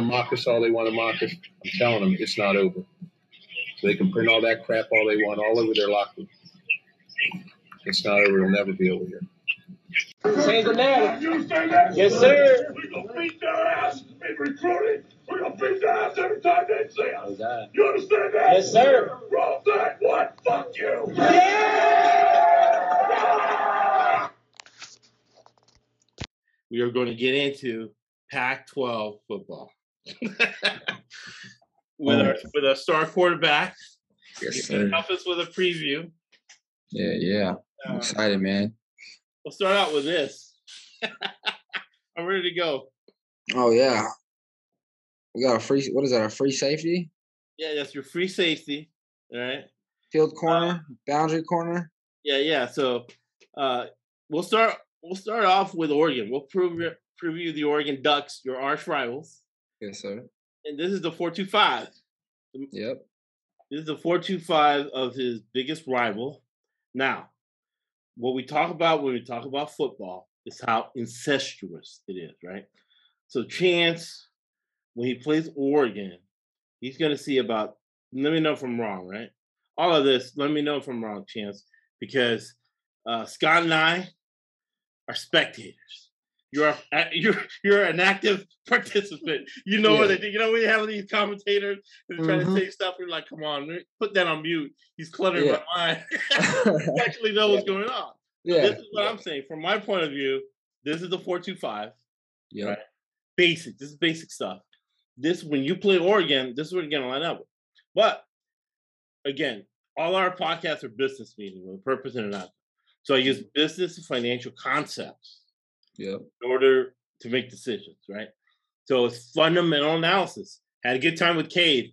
So they want to mock us all they want to mock us. I'm telling them it's not over. So they can print all that crap all they want all over their locker. It's not over. It'll never be over here. Say the narrative. Yes, sir. We're gonna beat their ass in recruiting. We're gonna beat their ass every time they see us. Oh, you understand that? Yes, sir. Roll that what? Fuck you. We are going to get into Pac-12 football with our with our star quarterback. Yes, sir. help us with a preview. Yeah, yeah. I'm Uh, excited, man. we'll start out with this. I'm ready to go. Oh yeah. We got a free what is that, a free safety? Yeah, that's your free safety. All right. Field corner, boundary corner. Yeah, yeah. So uh, we'll start. We'll start off with Oregon. We'll preview preview the Oregon Ducks, your arch rivals, Yes, sir. and this is the four two five. Yep. This is the four two five of his biggest rival. Now, what we talk about when we talk about football is how incestuous it is, right? So Chance, when he plays Oregon, he's gonna see about let me know if I'm wrong, right? All of this, let me know if I'm wrong, Chance, because uh, Scott and I are spectators. You're a, you're you're an active participant. You know what Yeah. they. You know we have these commentators that are trying to mm-hmm. say stuff. We're like, come on, put that on mute. He's cluttering Yeah. my mind. actually know what's going on. Yeah. This is what I'm saying. From my point of view, this is the four two five. Yep. right. Basic. This is basic stuff. This when you play Oregon, this is what you're gonna line up with. But again, all our podcasts are business meetings with a purpose and an outcome. So I use business and financial concepts Yep. in order to make decisions, right? So it's fundamental analysis. Had a good time with Cade.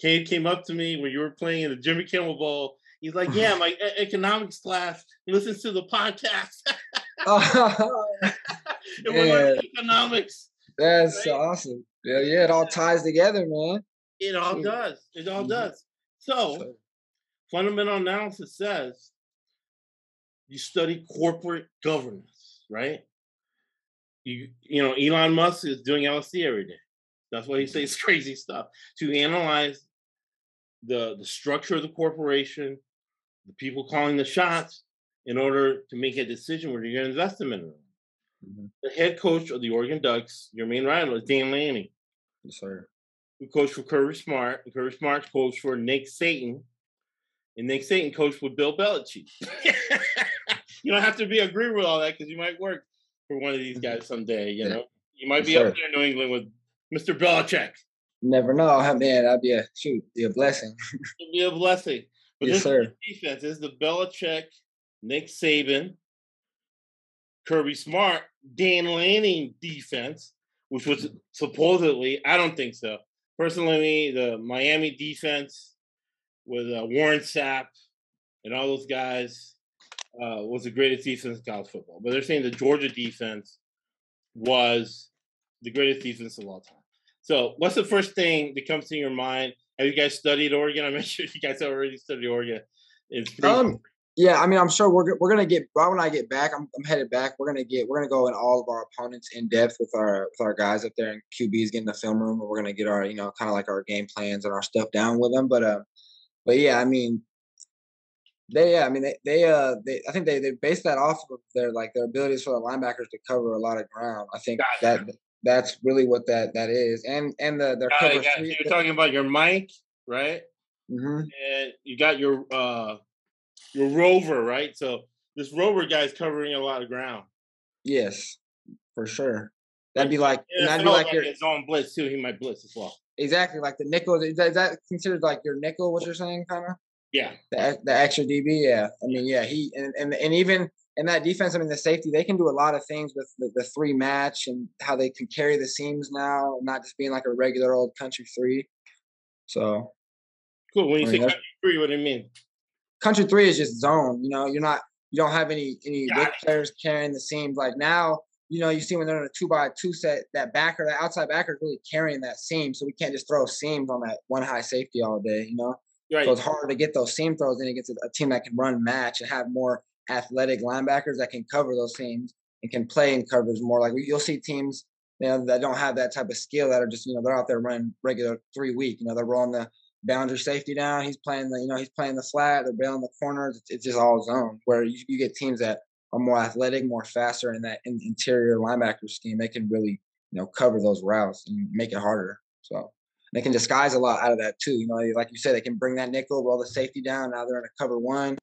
Cade came up to me when you were playing in the Jimmy Kimmel Bowl. He's like, "Yeah, my economics class listens to the podcast. and we're learning economics. That's Right. awesome. Yeah, yeah, it all ties together, man. It all does. It all Mhm. does. So, So- fundamental analysis says you study corporate governance, right? You you know, Elon Musk is doing LSD every day. That's why he says crazy stuff to analyze the the structure of the corporation, the people calling the shots, in order to make a decision where you're going to invest them in. Mhm. The head coach of the Oregon Ducks, your main rival, is Dan Lanning Yes, sir. who coached for Kirby Smart. and Kirby Smart coached for Nick Saban. And Nick Saban coached with Bill Belichick. you don't have to be agree with all that because you might work for one of these guys someday. You Mm-hmm. Know, you might be up sir. there in New England with Mr. Belichick. Never know, man. That'd be a shoot, be a blessing. It'd be a blessing. But Yes, this sir. is defense. This is the Belichick, Nick Saban, Kirby Smart, Dan Lanning defense, which was supposedly, I don't think so. Personally, the Miami defense with uh, Warren Sapp and all those guys uh, was the greatest defense in college football. But they're saying the Georgia defense was the greatest defense of all time. So, what's the first thing that comes to your mind? Have you guys studied Oregon? I'm sure you guys already studied Oregon. It's pretty, Um, yeah, I mean, I'm sure we're we're gonna get right when I get back. I'm, I'm headed back. We're gonna get we're gonna go in all of our opponents in depth with our with our guys up there in QBs getting the film room. and We're gonna get our you know kind of like our game plans and our stuff down with them. But uh, but yeah, I mean, they yeah, I mean they they uh they I think they they base that off of their like their abilities for the linebackers to cover a lot of ground. I think that that's really what that that is, and and the their cover got three. You're talking about your Mike, right? Mm-hmm. And you got your uh your rover, right? So this rover guy's covering a lot of ground. Yes, for sure. That'd be like Yeah, that'd be like your his own blitz too. He might blitz as well. Exactly, like the nickel. Is that, is that considered like your nickel? What you're saying, kind of Yeah, the the extra DB? Yeah, I mean, yeah, he and and, and even in that defense, I mean, the safety they can do a lot of things with the, the three match and how they can carry the seams now, not just being like a regular old country three. So cool. When you I say mean, that's- country three, what do you mean? country three is just zone. You know, you're not you don't have any any big players carrying the seams like now. You know, you see when they're in a two by two set, that backer, that outside backer is really carrying that seam. So we can't just throw seams on that one high safety all day, you know? Right. So it's hard to get those seam throws in against a team that can run match and have more athletic linebackers that can cover those seams and can play in coverage more. Like you'll see teams you know, that don't have that type of skill that are just, you know, they're out there running regular three week. You know, they're rolling the boundary safety down. He's playing the, you know, he's playing the flat. They're bailing the corners. It's, it's just all zone. Where you, you get teams that are more athletic, more faster in that in interior linebacker scheme. They can really, you know, cover those routes and make it harder. So they can disguise a lot out of that too. You know, like you said, they can bring that nickel, roll the safety down. Now they're in a cover one.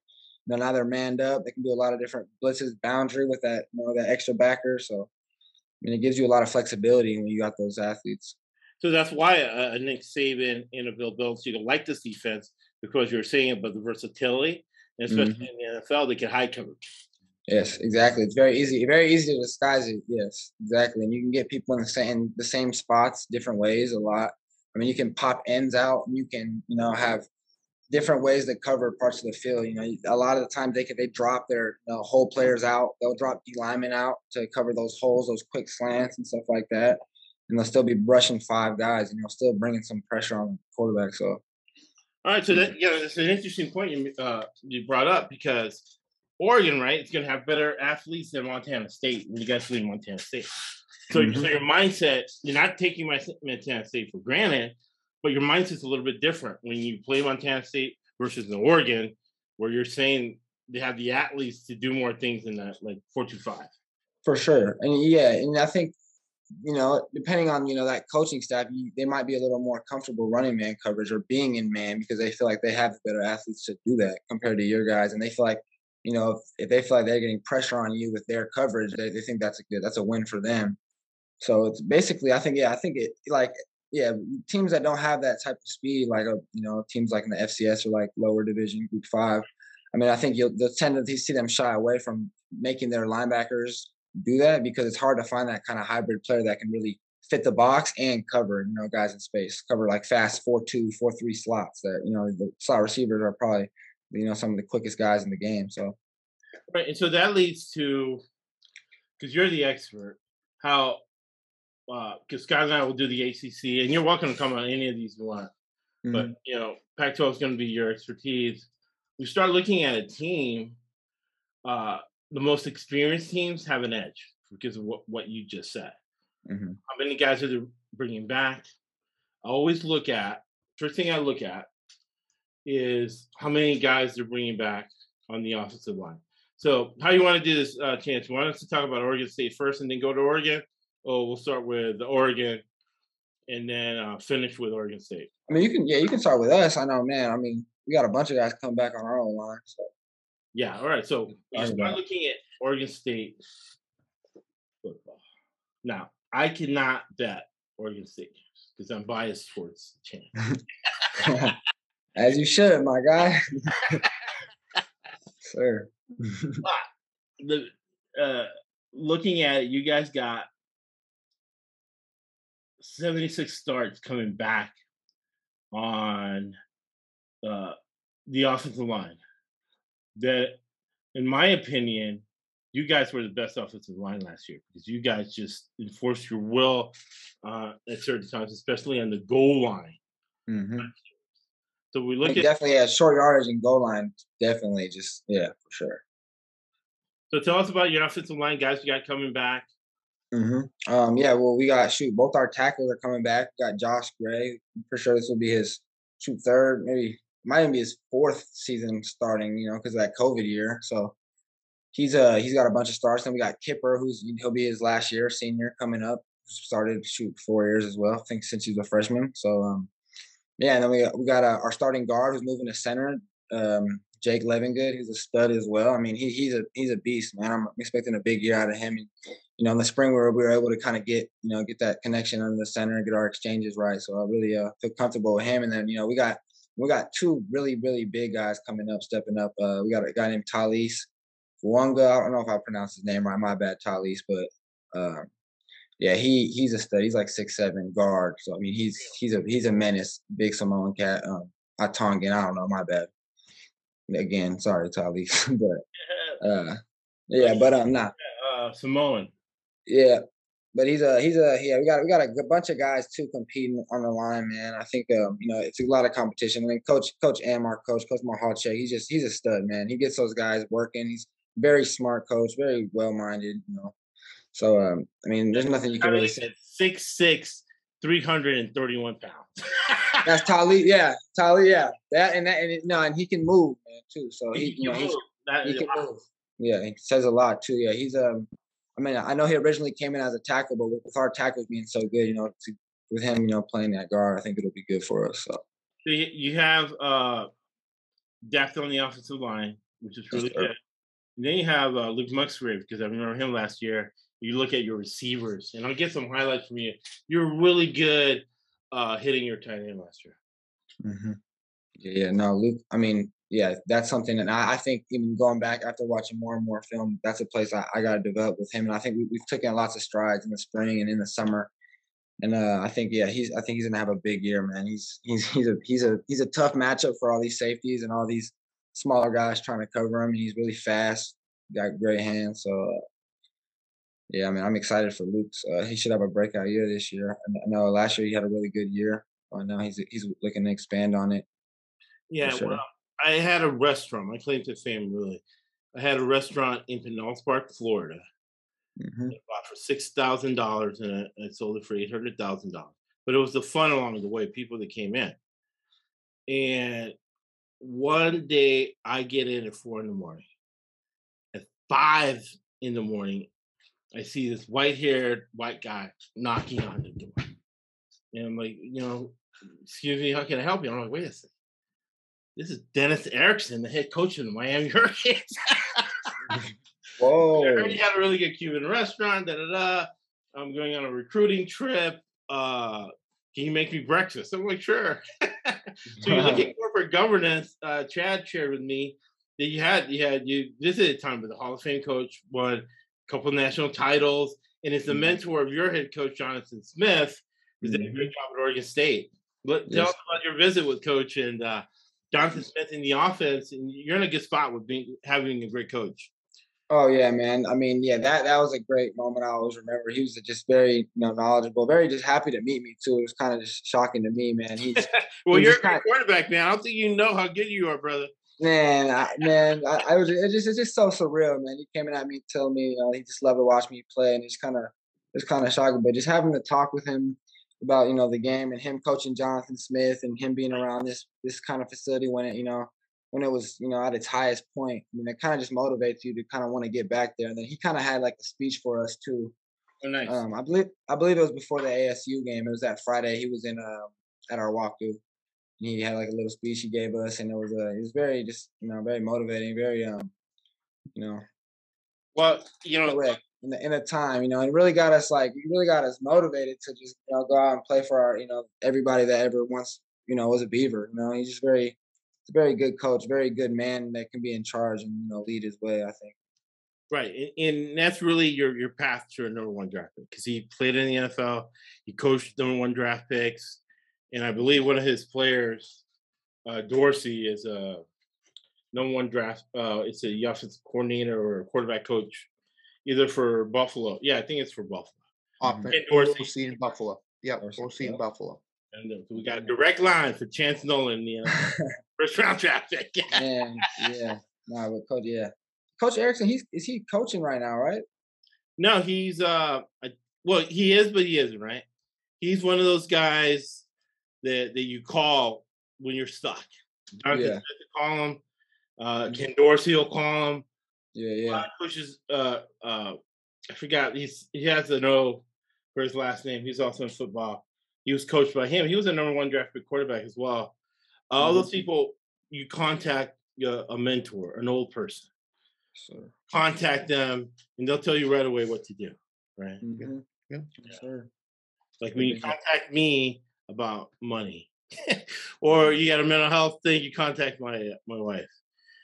Now they're manned up. They can do a lot of different blitzes, boundary with that, you know, that extra backer. So I mean, it gives you a lot of flexibility when you got those athletes. So that's why uh, Nick Saban and a Bill Belichick like this defense because you're saying about the versatility, and especially mm-hmm. in the NFL, they can hide coverage. Yes, exactly. It's very easy, very easy to disguise it. Yes, exactly. And you can get people in the same the same spots, different ways, a lot. I mean, you can pop ends out, and you can, you know, have different ways to cover parts of the field. You know, a lot of the times they could they drop their you know, whole players out. They'll drop D linemen out to cover those holes, those quick slants and stuff like that. And they'll still be brushing five guys, and you'll still bringing some pressure on the quarterback. So, all right. So that yeah, it's an interesting point you uh, you brought up because Oregon, right, is going to have better athletes than Montana State when you guys leave Montana State. So, mm-hmm. so your mindset, you're not taking my Montana State for granted, but your mindset's a little bit different when you play Montana State versus the Oregon, where you're saying they have the athletes to do more things than that, like four two five. For sure, and yeah, and I think you know, depending on you know that coaching staff, you, they might be a little more comfortable running man coverage or being in man because they feel like they have better athletes to do that compared to your guys, and they feel like you know if, if they feel like they're getting pressure on you with their coverage, they, they think that's a good that's a win for them. So it's basically, I think, yeah, I think it like yeah, teams that don't have that type of speed, like a you know teams like in the FCS or like lower division, Group Five. I mean, I think you'll tend to see them shy away from making their linebackers do that because it's hard to find that kind of hybrid player that can really fit the box and cover, you know, guys in space, cover like fast four two, four three slots. That you know the slot receivers are probably you know some of the quickest guys in the game. So right, and so that leads to because you're the expert, how because uh, Scott and I will do the ACC, and you're welcome to come on any of these you want. Mm-hmm. But you know, Pac-12 is going to be your expertise. We start looking at a team. Uh, the most experienced teams have an edge because of what, what you just said. Mm-hmm. How many guys are they bringing back? I always look at first thing I look at is how many guys they're bringing back on the offensive line. So, how you want to do this, uh, Chance? You want us to talk about Oregon State first, and then go to Oregon, oh, we'll start with Oregon and then uh, finish with Oregon State. I mean, you can yeah, you can start with us. I know, man. I mean, we got a bunch of guys come back on our own line. So yeah, all right. So you start looking at Oregon State football. Now, I cannot bet Oregon State because I'm biased towards Chan. As you should, my guy. Sir. the uh, looking at it, you guys got 76 starts coming back on uh, the offensive line. That, in my opinion, you guys were the best offensive line last year because you guys just enforced your will uh, at certain times, especially on the goal line. Mm-hmm. So we look at definitely yeah, short yardage and goal line. Definitely, just yeah, for sure. So tell us about your offensive line guys you got coming back. Mm-hmm. Um, yeah, well, we got shoot. Both our tackles are coming back. We got Josh Gray. I'm pretty sure this will be his shoot third, maybe might even be his fourth season starting. You know, because that COVID year. So he's uh he's got a bunch of starts. Then we got Kipper, who's he'll be his last year, senior coming up. Started shoot four years as well. I think since he's a freshman. So um, yeah, and then we got, we got uh, our starting guard who's moving to center. Um, Jake Levengood, he's a stud as well. I mean, he, he's a he's a beast, man. I'm expecting a big year out of him. You know, in the spring we were, we were able to kind of get, you know, get that connection under the center and get our exchanges right. So I really uh, feel comfortable with him. And then, you know, we got we got two really, really big guys coming up, stepping up. Uh, we got a guy named Talis Fuaga. I don't know if I pronounced his name right. My bad, Talis. But uh, yeah, he he's a stud. He's like six seven guard. So I mean, he's he's a he's a menace. Big Samoan cat. Um, I Tongan. I don't know. My bad. Again, sorry, Talis. but uh, yeah, but I'm um, not nah. uh, Samoan. Yeah, but he's a he's a yeah. We got we got a bunch of guys too competing on the line, man. I think um you know it's a lot of competition. I mean, Coach Coach Amar, Coach Coach Mahalche, he's just he's a stud, man. He gets those guys working. He's very smart coach, very well minded. You know, So um, I mean, there's nothing you can really say. Six six, three hundred and thirty one pounds. That's Tali, yeah, Tali, yeah. That and that and it, no, and he can move man, too. So he, he you know, he can move. Yeah, he says a lot too. Yeah, he's um. I mean, I know he originally came in as a tackle, but with, with our tackles being so good, you know, to, with him, you know, playing that guard, I think it'll be good for us. So you have uh depth on the offensive line, which is really good. And then you have uh, Luke Musgrave because I remember him last year. You look at your receivers, and I'll get some highlights from you. You're really good uh, hitting your tight end last year. Mm-hmm. Yeah, no, Luke. I mean, yeah, that's something And I, I, think even going back after watching more and more film, that's a place I, I got to develop with him. And I think we, have taken lots of strides in the spring and in the summer. And uh, I think, yeah, he's. I think he's gonna have a big year, man. He's he's he's a he's a he's a tough matchup for all these safeties and all these smaller guys trying to cover him. He's really fast, got great hands. So, uh, yeah, I mean, I'm excited for Luke's. Uh, he should have a breakout year this year. I know last year he had a really good year. But now he's he's looking to expand on it. Yeah, sure. well, I had a restaurant. My claim to fame, really. I had a restaurant in Pinellas Park, Florida. Mm-hmm. I bought for six thousand dollars, and I, sold it for eight hundred thousand dollars. But it was the fun along the way, people that came in. And one day I get in at four in the morning. At five in the morning, I see this white haired white guy knocking on the door. And I'm like, you know, excuse me, how can I help you? I'm like, wait a second. This is Dennis Erickson, the head coach of the Miami Hurricanes. Whoa. I heard you had a really good Cuban restaurant, da da da. I'm going on a recruiting trip. Uh, can you make me breakfast? I'm like, sure. so you look at corporate governance, uh, Chad shared with me that you had you had you visited time with the Hall of Fame coach, won a couple national titles, and is the mm-hmm. mentor of your head coach Jonathan Smith, who's mm-hmm. did a great job at Oregon State. But yes. tell us about your visit with Coach and uh, Jonathan Smith in the offense, and you're in a good spot with being having a great coach. Oh yeah, man. I mean, yeah, that that was a great moment. I always remember. He was just very, you know, knowledgeable, very just happy to meet me too. It was kind of just shocking to me, man. He's well, he's you're a kinda, quarterback, man. I don't think you know how good you are, brother. Man, I, man, I, I was it just it's just so surreal, man. He came in at me, telling me, you know, he just loved to watch me play, and it's kind of it's kind of shocking. But just having to talk with him about you know the game and him coaching Jonathan Smith and him being around this this kind of facility when it you know when it was, you know, at its highest point. I mean, it kind of just motivates you to kind of want to get back there. And then he kind of had like a speech for us too. Oh, nice. Um, I believe I believe it was before the ASU game. It was that Friday. He was in uh, at our walkthrough. And he had like a little speech he gave us, and it was uh, it was very just you know very motivating, very um, you know. Well, you know, in the in a time, you know, and really got us like really got us motivated to just you know go out and play for our you know everybody that ever once you know was a Beaver. You know, he's just very very good coach, very good man that can be in charge and you know lead his way. I think. Right, and, that's really your your path to a number one draft pick because he played in the NFL, he coached number one draft picks, and I believe one of his players, uh, Dorsey, is a number one draft. Uh, it's a offensive coordinator or quarterback coach, either for Buffalo. Yeah, I think it's for Buffalo. Offense, Dorsey in Buffalo. Yeah, Dorsey in Buffalo. And so we got a direct line for Chance Nolan, you know, first round draft pick. Yeah, no, but coach, yeah, Coach Erickson, he's is he coaching right now, right? No, he's uh, well, he is, but he isn't, right? He's one of those guys that that you call when you're stuck. Jonathan yeah. call him. Uh, mm-hmm. Ken Dorsey will call him. Yeah, yeah. Uh, coaches, uh, uh, I forgot. He's he has to know for his last name. He's also in football. He was coached by him. He was a number one draft pick quarterback as well. All mm-hmm. those people, you contact a mentor, an old person. Sure. Contact them, and they'll tell you right away what to do. Right? Mm-hmm. Yeah, yeah. sure. Like when you contact me about money, or you got a mental health thing, you contact my my wife.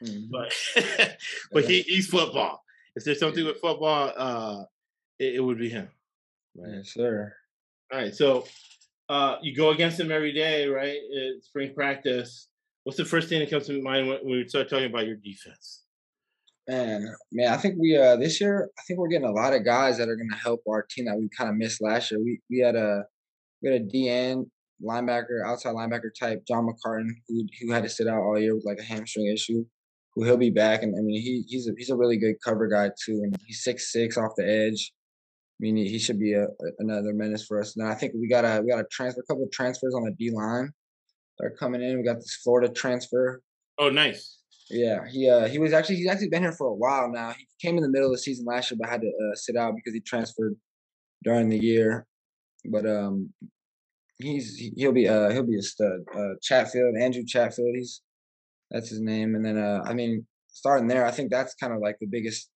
Mm-hmm. But but he, he's football. If there's something with football, uh, it, it would be him. Right? Yes, sir. All right, so uh, you go against him every day, right? It's spring practice. What's the first thing that comes to mind when, we start talking about your defense? Man, man, I think we uh this year I think we're getting a lot of guys that are gonna help our team that we kind of missed last year. We we had a we had a DN linebacker, outside linebacker type, John McCartan, who who had to sit out all year with like a hamstring issue. Who he'll be back, and I mean he he's a he's a really good cover guy too, and he's six six off the edge. I mean, he should be a, a, another menace for us. Now I think we got a we got a transfer, a couple of transfers on the D line that are coming in. We got this Florida transfer. Oh, nice. Yeah, he uh he was actually he's actually been here for a while now. He came in the middle of the season last year, but had to uh, sit out because he transferred during the year. But um, he's he'll be uh he'll be a stud. Uh, Chatfield, Andrew Chatfield, he's that's his name. And then uh, I mean, starting there, I think that's kind of like the biggest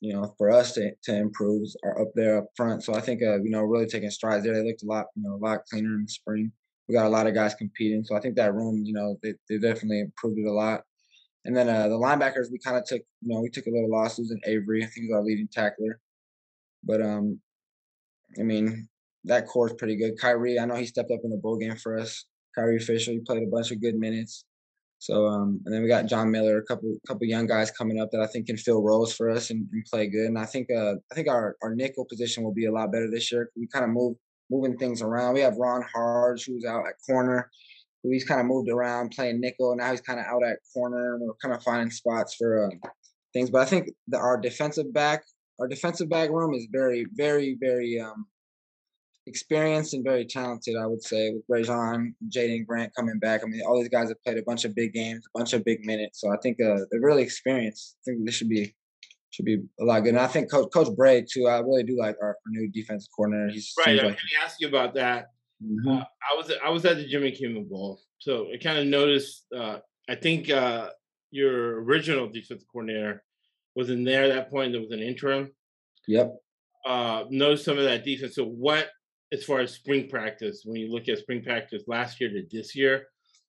you know, for us to, to improve are up there up front. So I think, uh, you know, really taking strides there. They looked a lot, you know, a lot cleaner in the spring. We got a lot of guys competing. So I think that room, you know, they, they definitely improved it a lot. And then uh, the linebackers, we kind of took, you know, we took a little loss losing Avery. I think he's our leading tackler. But, um, I mean, that core is pretty good. Kyrei, I know he stepped up in the bowl game for us. Kyrei Fisher, he played a bunch of good minutes. So um, and then we got John Miller, a couple couple young guys coming up that I think can fill roles for us and, and play good. And I think uh, I think our, our nickel position will be a lot better this year. We kind of move moving things around. We have Ron Hardge who's out at corner, who he's kind of moved around playing nickel. Now he's kind of out at corner. We're kind of finding spots for uh, things. But I think that our defensive back our defensive back room is very very very um, experienced and very talented, I would say, with Rajon, Jaydon Grant coming back. I mean, all these guys have played a bunch of big games, a bunch of big minutes. So I think uh, they're really experienced. I think this should be should be a lot good. And I think Coach Coach Bray too. I really do like our, our new defensive coordinator. He's right. I'm like, ask you about that. Mm-hmm. Uh, I was I was at the Jimmy Kimmel Bowl, so I kind of noticed. Uh, I think uh, your original defensive coordinator was in there at that point. There was an interim. Yep. Uh, know some of that defense. So what as far as spring practice, when you look at spring practice last year to this year,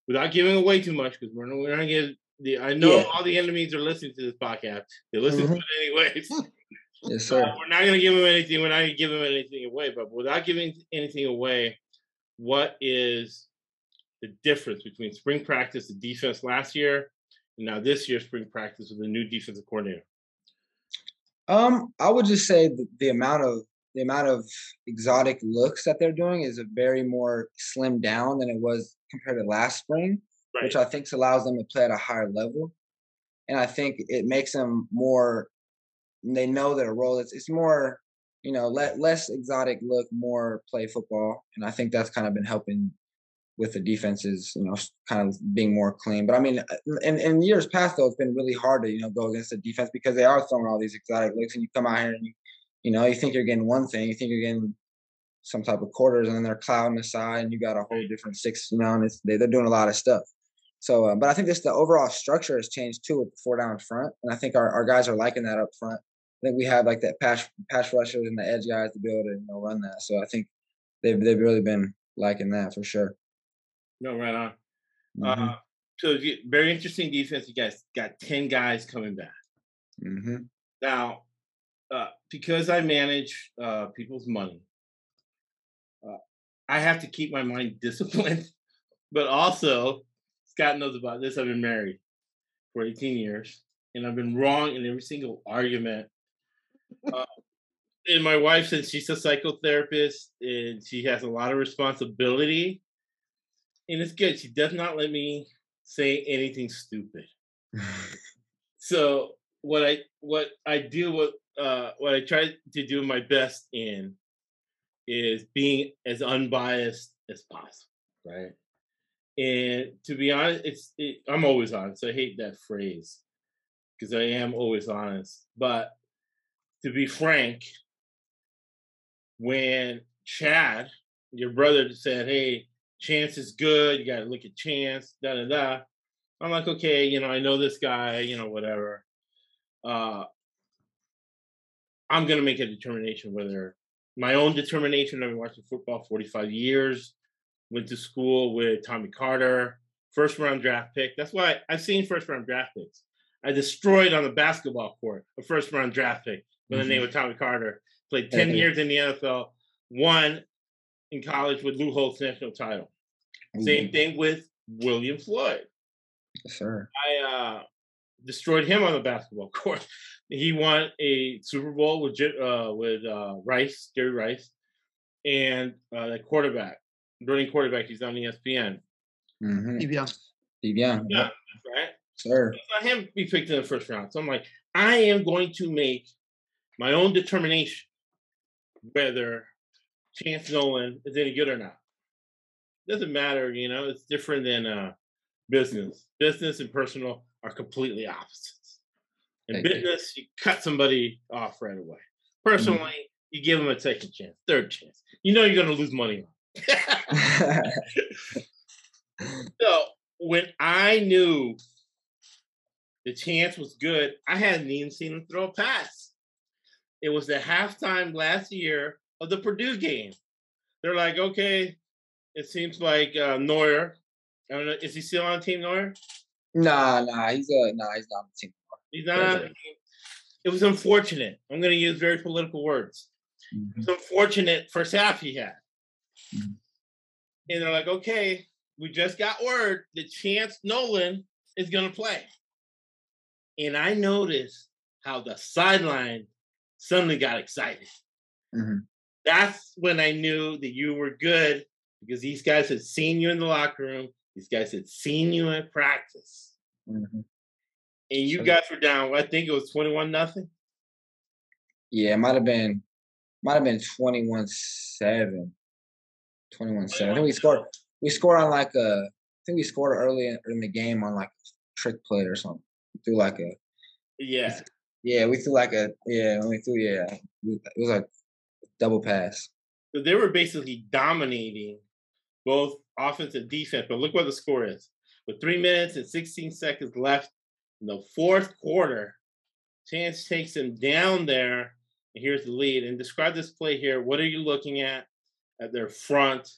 without giving away too much, because we're not, we're not get the. I know yeah. all the enemies are listening to this podcast. They're listening mm-hmm. to it anyways. yes, sir. Uh, we're not going to give them anything. We're not going to give them anything away. But without giving anything away, what is the difference between spring practice, the defense last year, and now this year's spring practice with a new defensive coordinator? Um, I would just say the, the amount of the amount of exotic looks that they're doing is a very more slimmed down than it was compared to last spring, right. which I think allows them to play at a higher level. And I think it makes them more. They know their role. It's it's more, you know, let less exotic look, more play football, and I think that's kind of been helping with the defenses, you know, kind of being more clean. But I mean, uh, in, in years past, though, it's been really hard to, you know, go against the defense because they are throwing all these exotic looks and you come out here and you you know, you think you're getting one thing, you think you're getting some type of quarters, and then they're clouding the side, and you got a whole different six. You know, and it's, they, they're doing a lot of stuff. So, uh, but I think this the overall structure has changed too with the four down front, and I think our, our guys are liking that up front. I think we have like that pass pass rushers and the edge guys to be able to you know run that. So I think they've they've really been liking that for sure. No, right on. Mm-hmm. Uh, so very interesting defense. You guys got ten guys coming back. Mm-hmm. Now, uh, because I manage uh, people's money, uh, I have to keep my mind disciplined. But also, Scott knows about this. I've been married for 18 years, and I've been wrong in every single argument. Uh, and my wife, since she's a psychotherapist and she has a lot of responsibility, and it's good. She does not let me say anything stupid. so what I what I do with uh, what I try to do my best in is being as unbiased as possible, right? And to be honest, it's it, I'm always honest. I hate that phrase because I am always honest. But to be frank, when Chad, your brother, said, "Hey, Chance is good. You got to look at Chance," da da da. I'm like, okay, you know, I know this guy, you know, whatever. Uh, I'm going to make a determination whether my own determination. I've been watching football 45 years. Went to school with Tommy Carter, first round draft pick. That's why I've seen first round draft picks. I destroyed on the basketball court a first round draft pick with mm-hmm. the name of Tommy Carter. Played 10 years in the NFL, won in college with Lou Holtz national title. Mm-hmm. Same thing with William Floyd. Sir. I uh, destroyed him on the basketball court he won a Super Bowl with uh, with uh, Rice, Jerry Rice, and uh, the quarterback, running quarterback. He's on ESPN. Mm-hmm. Steve Young. Yeah, right. Sir. Let him be picked in the first round. So I'm like, I am going to make my own determination whether Chance Nolan is any good or not. Doesn't matter, you know. It's different than uh, business. Business and personal are completely opposites. In business, you cut somebody off right away. Mm-hmm. Personally, mm-hmm. you give them a second chance, third chance. You know you're going to lose money on. so when I knew the chance was good, I hadn't even seen him throw a pass. It was the halftime last year of the Purdue game. They're like, okay, it seems like uh, Noyer. I don't know, is he still on Team Noyer? Nah, nah, he's uh, nah, he's not on the team. He's not. It was unfortunate. I'm going to use very political words. Mm-hmm. It's unfortunate first half he had. Mm-hmm. And they're like, okay, we just got word that Chance Nolan is going to play. And I noticed how the sideline suddenly got excited. Mm-hmm. That's when I knew that you were good because these guys had seen you in the locker room. These guys had seen you in practice. Mm-hmm. And you guys were down, I think it was 21 nothing. Yeah, it might have been might have been 21 7. 21 7. I think we scored we scored on like a I think we scored early in, in the game on like a trick play or something. Threw like a yeah. Yeah, we threw like a yeah, we threw yeah. It was like double pass. So they were basically dominating both offense and defense. But look what the score is. With three minutes and 16 seconds left in the fourth quarter, Chance takes him down there. And here's the lead. And describe this play here. What are you looking at at their front?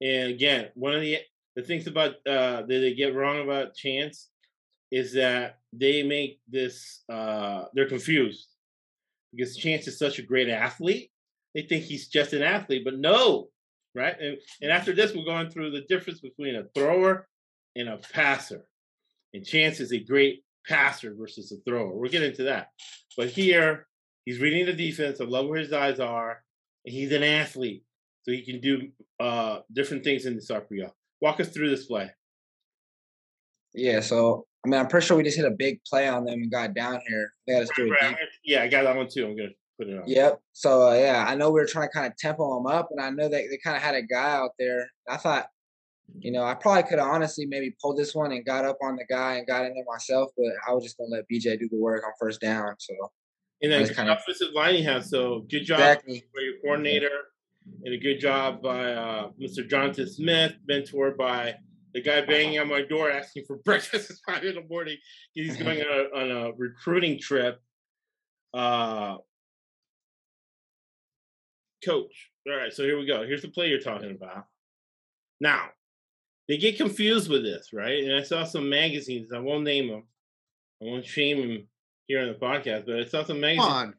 And again, one of the the things about uh, that they get wrong about Chance is that they make this uh, they're confused because Chance is such a great athlete. They think he's just an athlete, but no, right? And and after this, we're going through the difference between a thrower and a passer. And Chance is a great passer versus a thrower. We'll get into that. But here, he's reading the defense. I love where his eyes are. And he's an athlete. So he can do uh, different things in this RPO. Walk us through this play. Yeah, so I mean, I'm pretty sure we just hit a big play on them and got down here. They had us do it. Yeah, I got that one too. I'm gonna put it on. Yep. So uh, yeah, I know we were trying to kind of tempo them up, and I know that they kind of had a guy out there. I thought, you know, I probably could have honestly maybe pulled this one and got up on the guy and got in there myself, but I was just gonna let BJ do the work on first down. So. And then kind of offensive line you have. So good job exactly. for your coordinator, and a good job by uh, Mr. Jonathan Smith, mentored by the guy banging on my door asking for breakfast at five in the morning. He's going on a, on a recruiting trip. Uh, coach. All right, so here we go. Here's the play you're talking about. Now, they get confused with this, right? And I saw some magazines. I won't name them. I won't shame them here on the podcast, but I saw some magazines. Come on.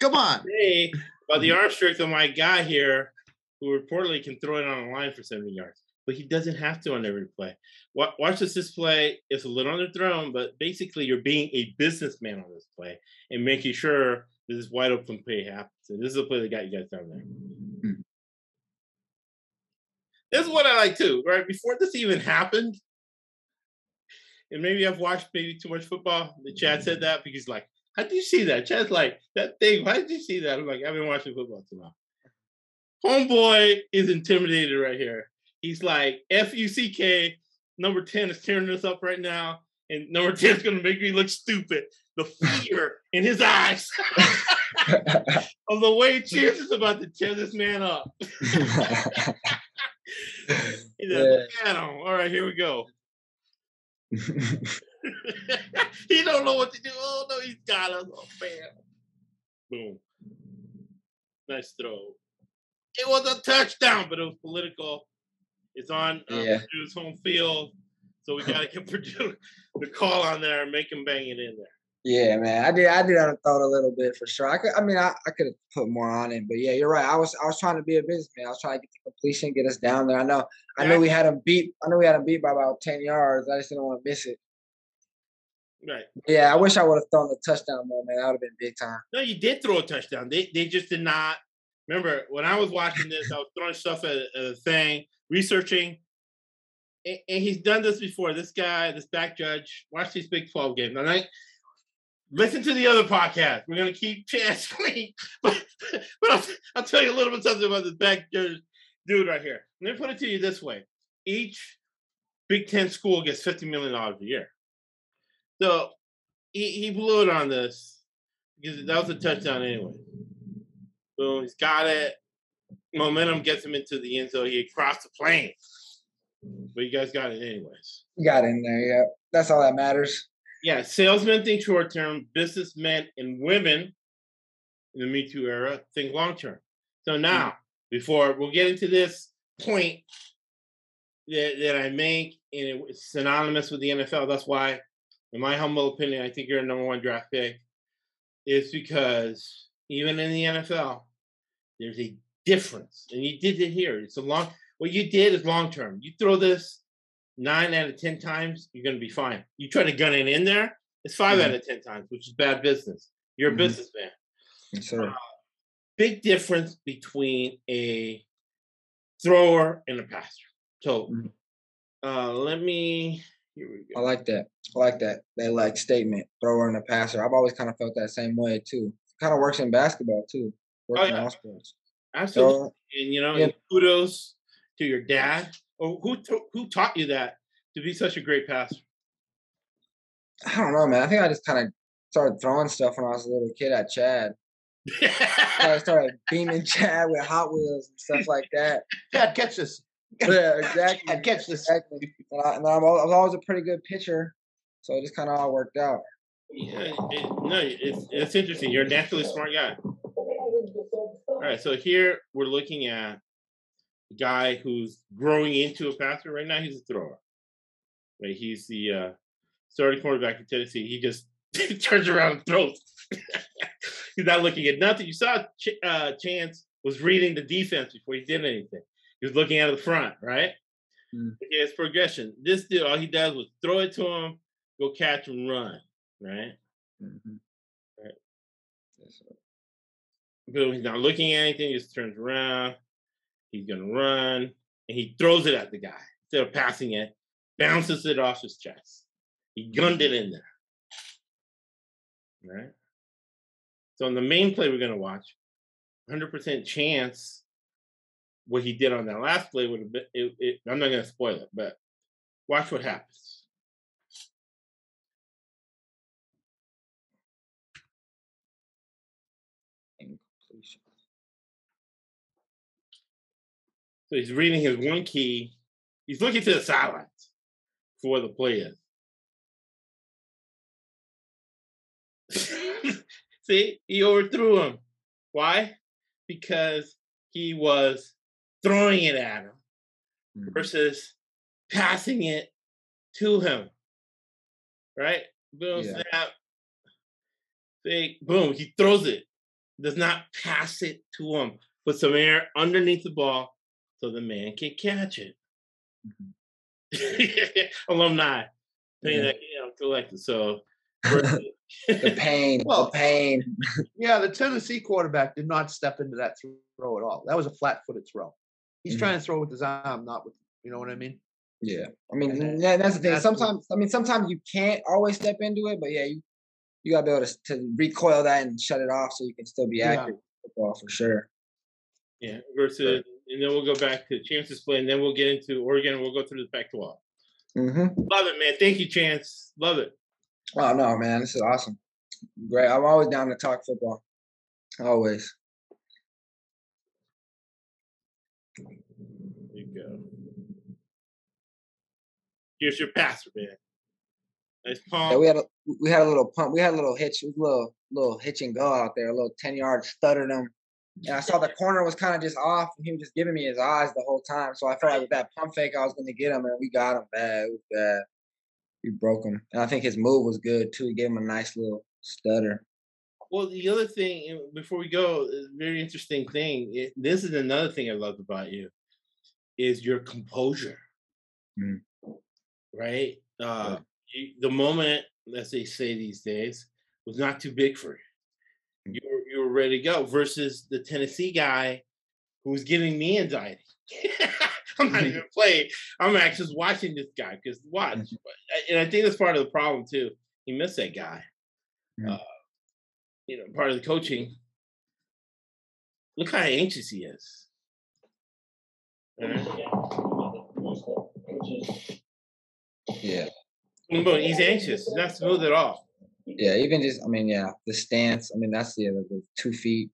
Come on. Hey, about the arm strength of my guy here, who reportedly can throw it on the line for 70 yards but he doesn't have to on every play. Watch this display. It's a little underthrown, but basically you're being a businessman on this play and making sure this wide open play happens. And this is a play that got you guys down there. Hmm. This is what I like too, right? Before this even happened, and maybe I've watched maybe too much football. The Chad said that because like, how did you see that? Chad's like, that thing, why did you see that? I'm like, I've been watching football too long. Homeboy is intimidated right here. He's like, F U C K, number 10 is tearing us up right now. And number 10 is to make me look stupid. The fear in his eyes of the way Chance is about to tear this man up. Yeah. like, All right, here we go. he don't know what to do. Oh no, he's got us. Oh man. Boom. Nice throw. It was a touchdown, but it was political. It's on um, yeah. Purdue's home field, so we got to get Purdue the call on there and make him bang it in there. Yeah, man, I did. I did have a thought a little bit for sure. I could. I mean, I, I could have put more on it, but yeah, you're right. I was. I was trying to be a businessman. I was trying to get the completion, get us down there. I know. I yeah. know we had him beat. I know we had him beat by about ten yards. I just didn't want to miss it. Right. Yeah, I wish I would have thrown the touchdown though, man. That would have been big time. No, you did throw a touchdown. They they just did not. Remember when I was watching this, I was throwing stuff at, a thing researching, and, and, he's done this before. This guy, this back judge, watch these Big 12 games. And I, listen to the other podcast. We're gonna keep Chance clean, but but I'll, I'll, tell you a little bit something about this back uh, dude right here. Let me put it to you this way: each Big Ten school gets fifty million dollars a year. So he, he blew it on this because that was a touchdown anyway. Boom, he's got it. Momentum gets him into the end zone. He crossed the plane. But you guys got it anyways. You got in there, yeah. That's all that matters. Yeah, salesmen think short term, businessmen and women in the Me Too era think long term. So hmm. now, before we'll get into this point that, that I make, and it's synonymous with the NFL, that's why, in my humble opinion, I think you're a number one draft pick, is because even in the NFL, there's a difference. And you did it here. It's a long what you did is long term. You throw this nine out of ten times, you're gonna be fine. You try to gun it in there, it's 5 mm-hmm. out of ten times, which is bad business. You're a mm-hmm. businessman. Yes, sir. Uh, big difference between a thrower and a passer. So mm-hmm. uh, let me here we go. I like that. I like that. That like statement, thrower and a passer. I've always kind of felt that same way too. kind of works in basketball too. Works oh, yeah. in all sports. Absolutely. So, and you know, yeah. kudos to your dad? Or who who taught you that to be such a great passer? I don't know, man. I think I just kind of started throwing stuff when I was a little kid at Chad. I started beaming Chad with Hot Wheels and stuff like that. Chad, catch this. Yeah, exactly. Chad, catch this. Exactly. And, I, and I was always a pretty good pitcher, so it just kind of all worked out. Yeah, it, no, it's, it's interesting. You're a naturally smart guy. All right, so here we're looking at guy who's growing into a passer. Right now, he's a thrower. Right, he's the uh, starting quarterback in Tennessee. He just turns around and throws. he's not looking at nothing. You saw Ch- uh, Chance was reading the defense before he did anything. He was looking out of the front, right? Mm. His progression. This dude, all he does was throw it to him, go catch and run, right? Mm-hmm. Right. Boom. He's not looking at anything. He Just turns around, He's to run, and he throws it at the guy instead of passing it, bounces it off his chest. He gunned it in there. Right? So, in the main play we're to watch, 100% chance what he did on that last play would have been, it, it, I'm not to spoil it, but watch what happens. So he's reading his one key. He's looking to the sidelines for the players. See, he overthrew him. Why? Because he was throwing it at him mm-hmm. versus passing it to him. Right? Boom, yeah. snap. See, boom, he throws it. Does not pass it to him. Put some air underneath the ball so the man can catch it. Mm-hmm. Alumni, paying yeah. that you know, collected. So the pain, well, the pain. yeah, the Tennessee quarterback did not step into that throw at all. That was a flat-footed throw. He's mm-hmm. trying to throw with his arm, not with you know what I mean. Yeah, I mean yeah, that's the thing. That's sometimes, I mean, sometimes you can't always step into it, but yeah, you you gotta be able to, to recoil that and shut it off so you can still be accurate yeah. football for sure. Yeah, versus and then we'll go back to Chance's play, and then we'll get into Oregon. and We'll go through the Pac-12. Mm-hmm. Love it, man. Thank you, Chance. Love it. Oh no, man, this is awesome. Great. I'm always down to talk football. Always. There you go. Here's your passer, man. Nice pump. Yeah, we had a we had a little pump. We had a little hitch, a little little hitch and go out there, a little ten yard stuttered him and I saw the corner was kind of just off, and he was just giving me his eyes the whole time. So I felt like with that pump fake, I was going to get him, and we got him bad. Bad. We broke him, and I think his move was good too. He gave him a nice little stutter. Well, the other thing before we go, very interesting thing. It, this is another thing I loved about you, is your composure. Mm. Right, uh, yeah. you, the moment, as they say these days, was not too big for you were, ready to go versus the Tennessee guy who's was giving me anxiety. I'm not even playing. I'm actually just watching this guy because watch, and I think that's part of the problem too. He missed that guy. Mhm. uh, you know, part of the coaching. Look how anxious he is. Yeah. But he's anxious. He's not smooth at all. Yeah, even just I mean, yeah, the stance. I mean, that's the other the two feet.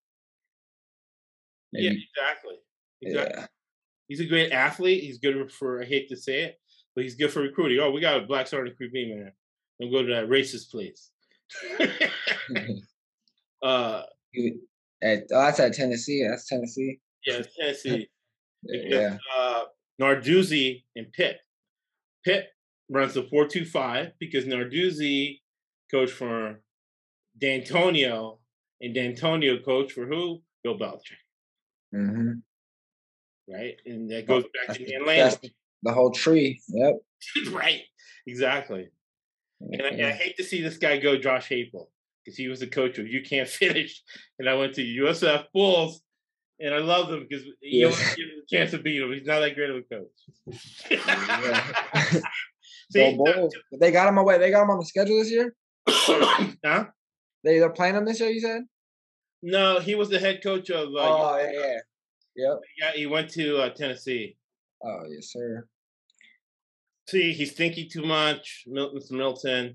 Yeah, exactly. Exactly. yeah. He's a great athlete. He's good for I hate to say it, but he's good for recruiting. Oh, we got a black sergeant me, man. Don't go to that racist place. uh at, oh, that's at Tennessee. That's Tennessee. yeah, Tennessee. Yeah. Uh Narduzzi and Pitt. Pitt runs the four two five because Narduzzi coached for Dantonio and Dantonio coached for who? Bill Belichick, hmm right? And that goes back That's to the- Atlanta. the whole tree. Yep. right. Exactly. And I, and I hate to see this guy go, Josh Heupel, because he was the coach of You Can't Finish. And I went to USF Bulls, and I love him because you don't give him a chance to beat him. He's not that great of a coach. See, Go Bulls. They got him away. They got him on the schedule this year. huh? They they're playing him this year. You said. No, he was the head coach of. Uh, oh yeah, yeah. Yep. yeah, he went to uh, Tennessee. Oh yes, sir. See, he's thinking too much, Mil- Mr. Milton.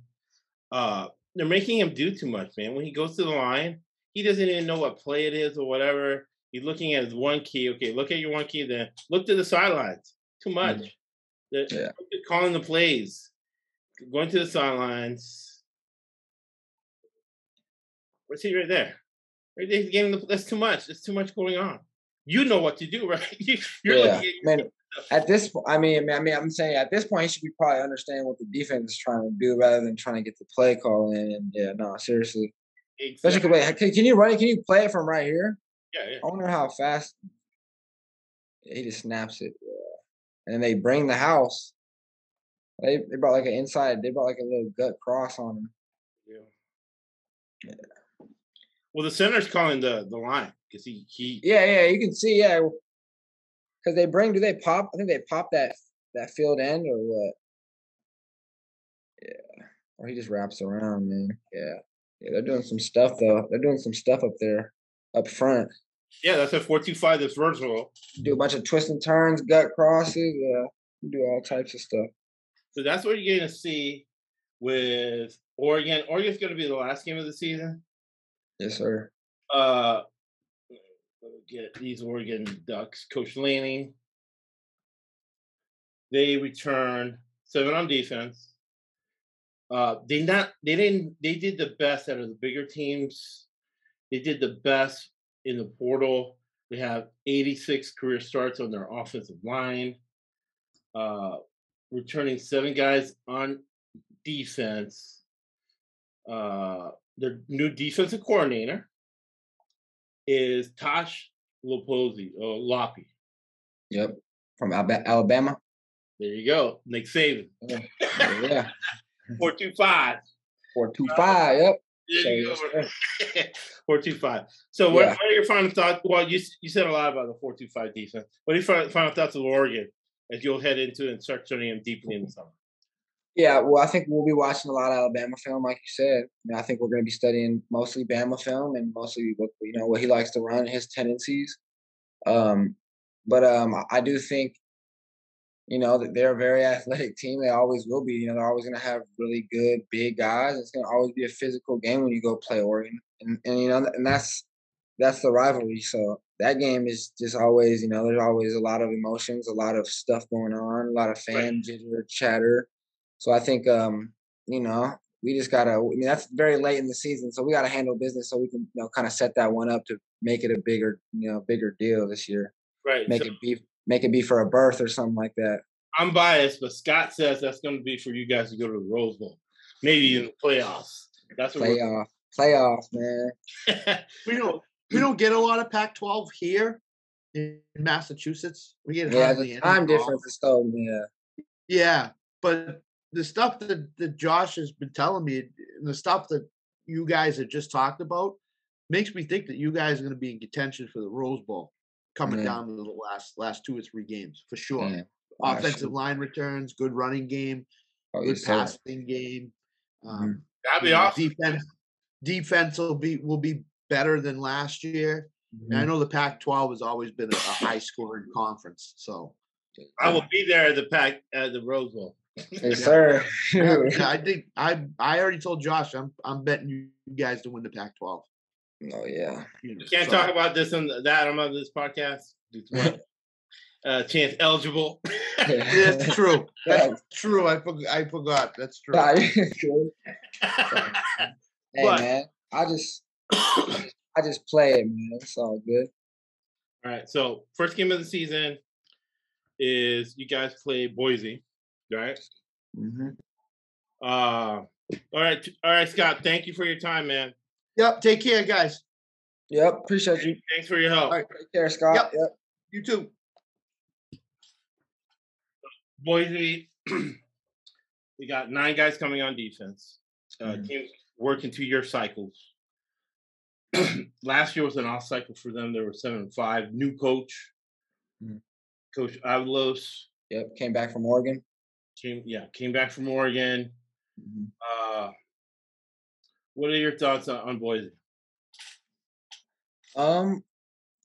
Uh, they're making him do too much, man. When he goes to the line, he doesn't even know what play it is or whatever. He's looking at his one key. Okay, look at your one key, then look to the sidelines. Too much. They're- Mm-hmm. Yeah. they're calling the plays, going to the sidelines. What's he right there? Right there, he's getting the, that's too much. There's too much going on. You know what to do, right? You- You're yeah. looking at Man, at this point, I mean, I mean, I'm saying at this point, he should be probably understanding what the defense is trying to do rather than trying to get the play call in. And yeah, no, seriously. Especially, Exactly. wait, can, can you run it? Can you play it from right here? Yeah, yeah. I wonder how fast. Yeah, he just snaps it, yeah. and then they bring the house. They they brought like an inside. They brought like a little gut cross on him. Yeah. Well, the center's calling the the line because he he Yeah, yeah, you can see, yeah, because they bring. Do they pop? I think they pop that that field end or what? Yeah, or he just wraps around, man. Yeah, yeah, they're doing some stuff though. They're doing some stuff up there, up front. yeah that's a four two five that's versatile. Do a bunch of twists and turns, gut crosses. Yeah, do all types of stuff. So that's what you're going to see with Oregon. Oregon's going to be the last game of the season. Yes, sir. Uh, get these Oregon Ducks. Coach Lanning. They return seven on defense. Uh, they not they didn't they did the best out of the bigger teams. They did the best in the portal. They have 86 career starts on their offensive line. Uh, returning seven guys on defense. Uh, their new defensive coordinator is Tosh Lopozzi or uh, Loppy. Yep, from Alabama. There you go, Nick Saban. Yeah, yeah. Four two five. four two uh, five. Yep. There So, you go. four two five. So, what, Yeah. what are your final thoughts? Well, you you said a lot about the four two five defense. What are your final thoughts of Oregon as you'll head into and start studying them deeply in the summer? Yeah, well, I think we'll be watching a lot of Alabama film, like you said. I, mean, I think we're going to be studying mostly Bama film and mostly what you know what he likes to run, his tendencies. Um, but um, I- do think, you know, that they're a very athletic team. They always will be. You know, they're always going to have really good big guys. It's going to always be a physical game when you go play Oregon, and and you know, and that's that's the rivalry. So that game is just always, you know, there's always a lot of emotions, a lot of stuff going on, a lot of fan jitter, chatter. So I think, um, you know, we just gotta. I mean, that's very late in the season, so we gotta handle business so we can, you know, kind of set that one up to make it a bigger, you know, bigger deal this year. Right. Make so it be, make it be for a birth or something like that. I'm biased, but Scott says that's going to be for you guys to go to the Rose Bowl, maybe in the playoffs. That's what we're Playoff, playoff, man. We don't we don't get a lot of Pac-12 here in Massachusetts. We get Yeah, hardly the any time difference is so yeah. Yeah, but the stuff that, that Josh has been telling me, and the stuff that you guys have just talked about, makes me think that you guys are going to be in contention for the Rose Bowl coming Yeah. down to the last last two or three games for sure. Yeah. Ah, Offensive line returns, good running game, Oh, good yes, sir. passing game. Um, That'd be you know, awesome. Defense defense will be will be better than last year. Mm-hmm. I mm-hmm. know the Pac-12 has always been a, a high scoring conference, so I will be there at the Pac at the Rose Bowl. Yes, sir. I think I I already told Josh I'm I'm betting you guys to win the Pac-12. Oh yeah. You can't so. talk about this on that on this podcast. uh, chance eligible. That's true. That's true. I forgot. I forgot. That's true. hey but, man, I just I just play it, man. It's all good. All right. So first game of the season is you guys play Boise, right? Mm-hmm. Uh, all right, all right, Scott. Thank you for your time, man. Yep. Take care, guys. Yep. Appreciate you. Thanks for your help. All right. Take care, Scott. Yep. yep. You too. Boise, we got nine guys coming on defense. Uh, mm-hmm. Teams working two year cycles. Last year was an off cycle for them. There were seven and five. New coach, mm-hmm. Coach Avalos. Yep, came back from Oregon. Came, yeah, came back from Oregon. Mm-hmm. Uh, what are your thoughts on, on Boise? Um,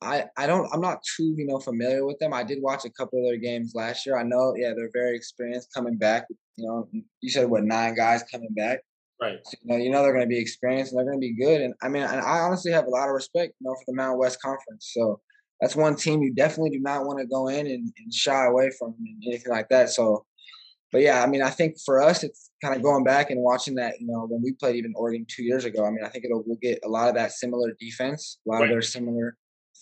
I I don't I'm not too you know familiar with them. I did watch a couple of their games last year. I know yeah they're very experienced coming back. You know you said what nine guys coming back. Right. So, you know you know they're going to be experienced and they're going to be good. And I mean and I honestly have a lot of respect you know for the Mountain West Conference. So that's one team you definitely do not want to go in and, and shy away from anything like that. So but yeah, I mean, I think for us, it's kind of going back and watching that. You know, when we played even Oregon two years ago, I mean, I think it'll we'll get a lot of that similar defense, a lot right. of their similar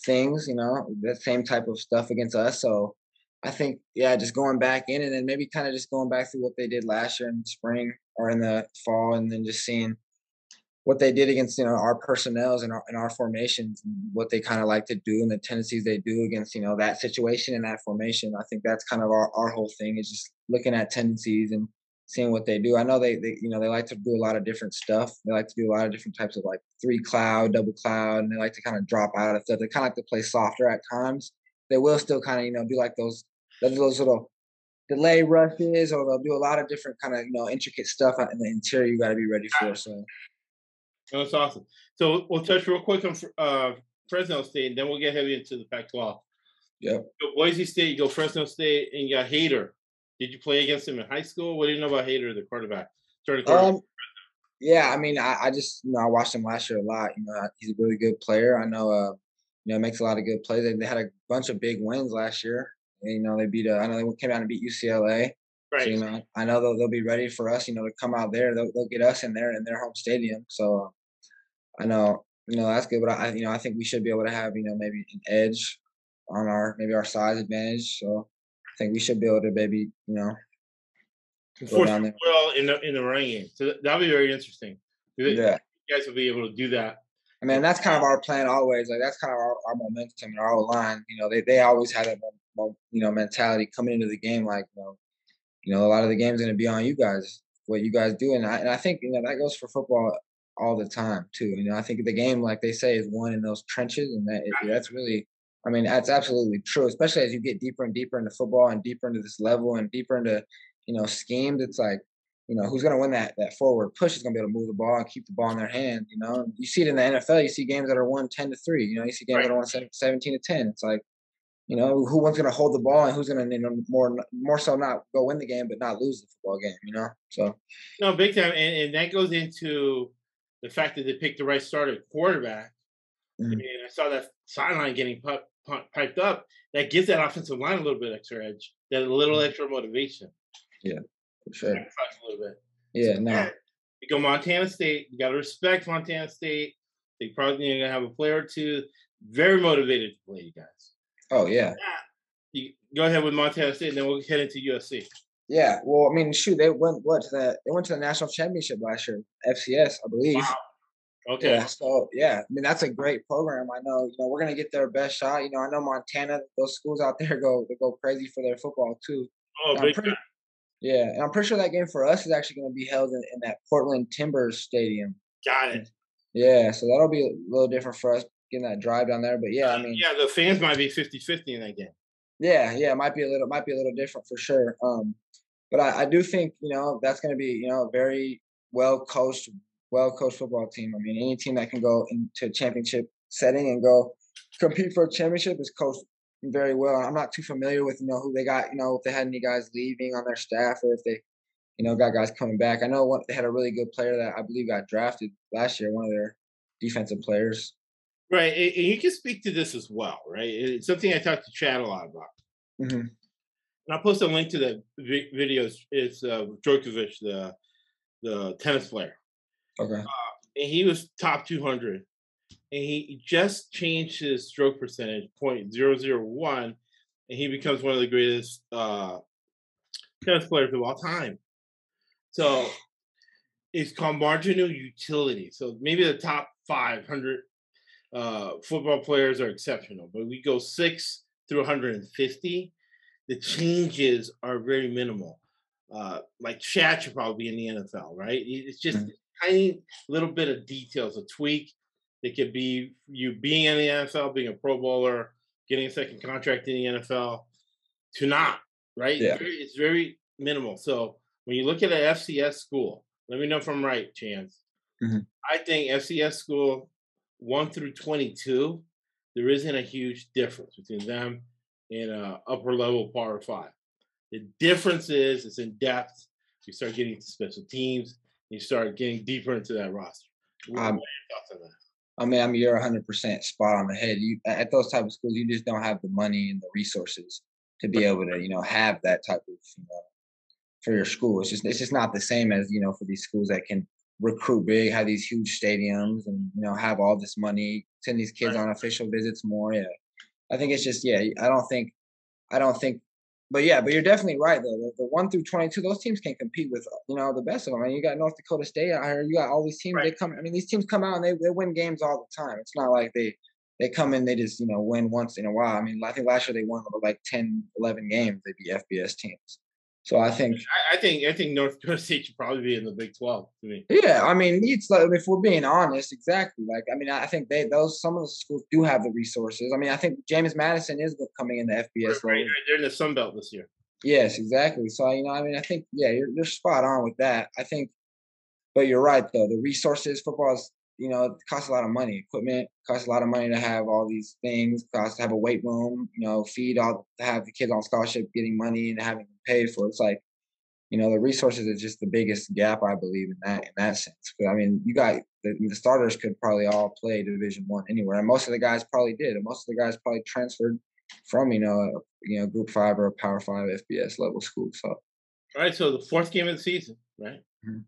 things, you know, the same type of stuff against us. So I think, yeah, just going back in and then maybe kind of just going back through what they did last year in the spring or in the fall and then just seeing what they did against, you know, our personnels and our, and our formations what they kind of like to do and the tendencies they do against, you know, that situation and that formation. I think that's kind of our, our whole thing is just looking at tendencies and seeing what they do. I know they, they, you know, they like to do a lot of different stuff. They like to do a lot of different types of like three cloud, double cloud, and they like to kind of drop out of stuff. They kind of like to play softer at times. They will still kind of, you know, do like those, those little delay rushes, or they'll do a lot of different kind of, you know, intricate stuff in the interior. You got to be ready for. So that's awesome. So we'll touch real quick on uh, Fresno State, and then we'll get heavy into the Pac-12. Yeah. Boise State, you go Fresno State, and you got Haener. Did you play against him in high school? What do you know about Haener, the quarterback? Um, yeah, I mean, I, I, just you know I watched him last year a lot. You know, he's a really good player. I know, uh, you know, makes a lot of good plays. They, they had a bunch of big wins last year. And, you know, they beat. Uh, I know they came out and beat UCLA. Right. So, you know, I know they'll, they'll be ready for us. You know, to come out there. They'll, they'll get us in there in their home stadium. So, I know, you know, that's good. But I, you know, I think we should be able to have, you know, maybe an edge on our maybe our size advantage. So I think we should be able to maybe you know force well in the in the running game. So that'll be very interesting. Yeah, you guys will be able to do that. I mean, that's kind of our plan always. Like that's kind of our, our momentum and our line. You know, they they always had that you know mentality coming into the game. Like you know, you know, a lot of the game's going to be on you guys. What you guys do, and I and I think you know that goes for football all the time too. You know, I think the game, like they say, is won in those trenches, and that that's really I mean, that's absolutely true, especially as you get deeper and deeper into football and deeper into this level and deeper into, you know, schemes. It's like, you know, who's going to win that that forward push is going to be able to move the ball and keep the ball in their hand. You know, you see it in the NFL. You see games that are won ten to three. You know, you see games right. that are won seventeen to ten. It's like, you know, who one's going to hold the ball and who's going to, you know, more more so not go win the game but not lose the football game. You know, so no, big time, and, and that goes into the fact that they picked the right starter quarterback. Mm-hmm. And I saw that sideline getting put, piped up, that gives that offensive line a little bit extra edge, that a little mm-hmm. extra motivation. Yeah, for sure. A little bit. Yeah, no. You go Montana State. You got to respect Montana State. They probably going to have a player or two very motivated to play you guys. Oh yeah. You go ahead with Montana State, and then we'll head into USC. Yeah, well, I mean, shoot, they went what to the they went to the national championship last year, FCS, I believe. Wow. Okay. Yeah, so yeah, I mean that's a great program. I know, you know, we're gonna get their best shot. You know, I know Montana, those schools out there go they go crazy for their football too. Oh, big pretty, Yeah, and I'm pretty sure that game for us is actually gonna be held in, in that Portland Timbers Stadium. Got it. Yeah, so that'll be a little different for us getting that drive down there. But yeah, I mean Yeah, the fans might be 50-50 in that game. Yeah, yeah, it might be a little might be a little different for sure. Um but I, I do think, you know, that's gonna be, you know, a very well coached, well coached football team. I mean, any team that can go into a championship setting and go compete for a championship is coached very well. I'm not too familiar with you know who they got. You know if they had any guys leaving on their staff or if they, you know, got guys coming back. I know what they had a really good player that I believe got drafted last year. One of their defensive players. Right, and you can speak to this as well, right? It's something I talked to Chad a lot about. Mm-hmm. And I'll post a link to the video. It's uh, Djokovic, the the tennis player. Okay. Uh, and he was top 200, and he just changed his stroke percentage point zero zero one, and he becomes one of the greatest uh, tennis players of all time. So it's called marginal utility. So maybe the top 500 uh, football players are exceptional, but we go six through 150. The changes are very minimal. Uh, like Shaq should probably be in the NFL, right? It's just mm-hmm. tiny little bit of details, a tweak. It could be you being in the NFL, being a Pro Bowler, getting a second contract in the NFL, to not, right? Yeah. It's, very, it's very minimal. So when you look at an FCS school, let me know if I'm right, Chance. Mm-hmm. I think FCS school one through 22, there isn't a huge difference between them and uh, upper level power five. The difference is it's in depth. You start getting to special teams. You start getting deeper into that roster. What, um, thoughts on that? I mean, I mean, you're 100 percent spot on the head. You at those type of schools, you just don't have the money and the resources to be able to, you know, have that type of, you know, for your school. It's just it's just not the same as you know for these schools that can recruit big, have these huge stadiums, and you know have all this money, send these kids right. on official visits more. Yeah, I think it's just yeah. I don't think, I don't think, but yeah, but you're definitely right though. The, the one through twenty two, those teams can compete with you know the best of them. I mean, you got North Dakota State out here. You got all these teams. Right. They come. I mean, these teams come out and they they win games all the time. It's not like they they come in, they just, you know, win once in a while. I mean, I think last year they won like 10, 11 games. They beat FBS teams. So I think I, I, think I think North Dakota State should probably be in the Big Twelve to me. Yeah, I mean, it's like if we're being honest, exactly. Like I mean, I think they those some of the schools do have the resources. I mean, I think James Madison is coming in the FBS. Right, right, they're in the Sun Belt this year. Yes, exactly. So you know, I mean, I think yeah, you're you're spot on with that. I think, but you're right though. The resources, football is you know, it costs a lot of money. Equipment costs a lot of money to have all these things. Costs to have a weight room. You know, feed all to have the kids on scholarship, getting money and having paid for. It's like, you know, the resources is just the biggest gap I believe in that in that sense. But I mean, you got the, the starters could probably all play Division One anywhere, and most of the guys probably did. And most of the guys probably transferred from you know, a, you know, Group Five or a Power Five FBS level school. So, all right. So the fourth game of the season, right? Mm-hmm.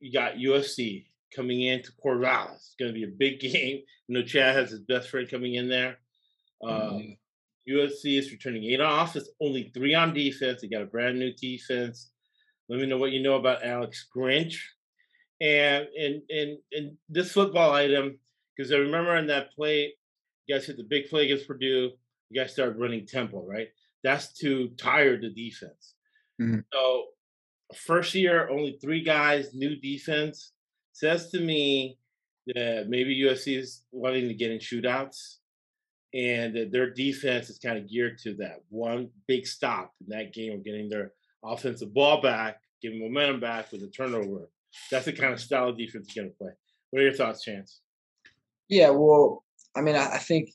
You got USC coming in to Corvallis. It's going to be a big game. You know, Chad has his best friend coming in there. Uh, mm-hmm. USC is returning eight on offense, only three on defense. They got a brand new defense. Let me know what you know about Alex Grinch. And and and and this football item, because I remember in that play, you guys hit the big play against Purdue. You guys started running tempo, right? That's to tire the defense. Mm-hmm. So first year, only three guys, new defense says to me that maybe USC is wanting to get in shootouts and their defense is kind of geared to that one big stop in that game of getting their offensive ball back, giving momentum back with a turnover. That's the kind of style of defense you're going to play. What are your thoughts, Chance? Yeah, well, I mean, I, think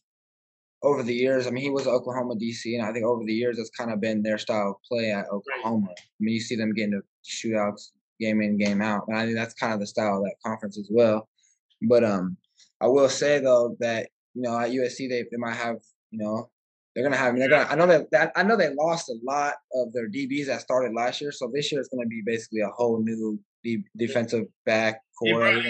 over the years, I mean, he was Oklahoma DC, and I think over the years, it's kind of been their style of play at Oklahoma. Right. I mean, you see them getting to shootouts game in, game out. And I think that's kind of the style of that conference as well. But um, I will say though that you know at USC they they might have you know they're gonna have. I, mean, they're gonna, I know that, that I know they lost a lot of their DBs that started last year, so this year it's gonna be basically a whole new defensive back core.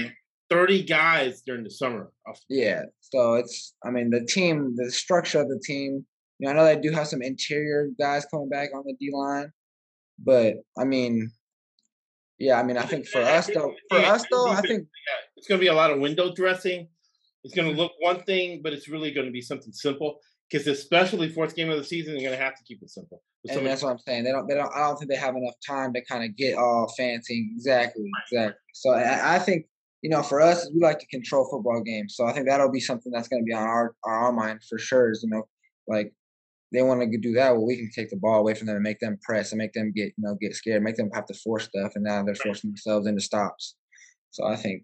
Thirty guys during the summer. Yeah, so it's I mean the team, the structure of the team. You know, I know they do have some interior guys coming back on the D line, but I mean yeah, I mean, I think for us though, for us though, I think it's going to be a lot of window dressing. It's going to look one thing, but it's really going to be something simple. Because especially fourth game of the season, you're going to have to keep it simple. And that's what I'm saying. They don't. They don't. I don't think they have enough time to kind of get all fancy. Exactly. Exactly. So I, I think you know, for us, we like to control football games. So I think that'll be something that's going to be on our our mind for sure. Is you know, like they want to do that, well, we can take the ball away from them and make them press and make them get, you know, get scared, make them have to force stuff, and now they're forcing themselves into stops. So I think,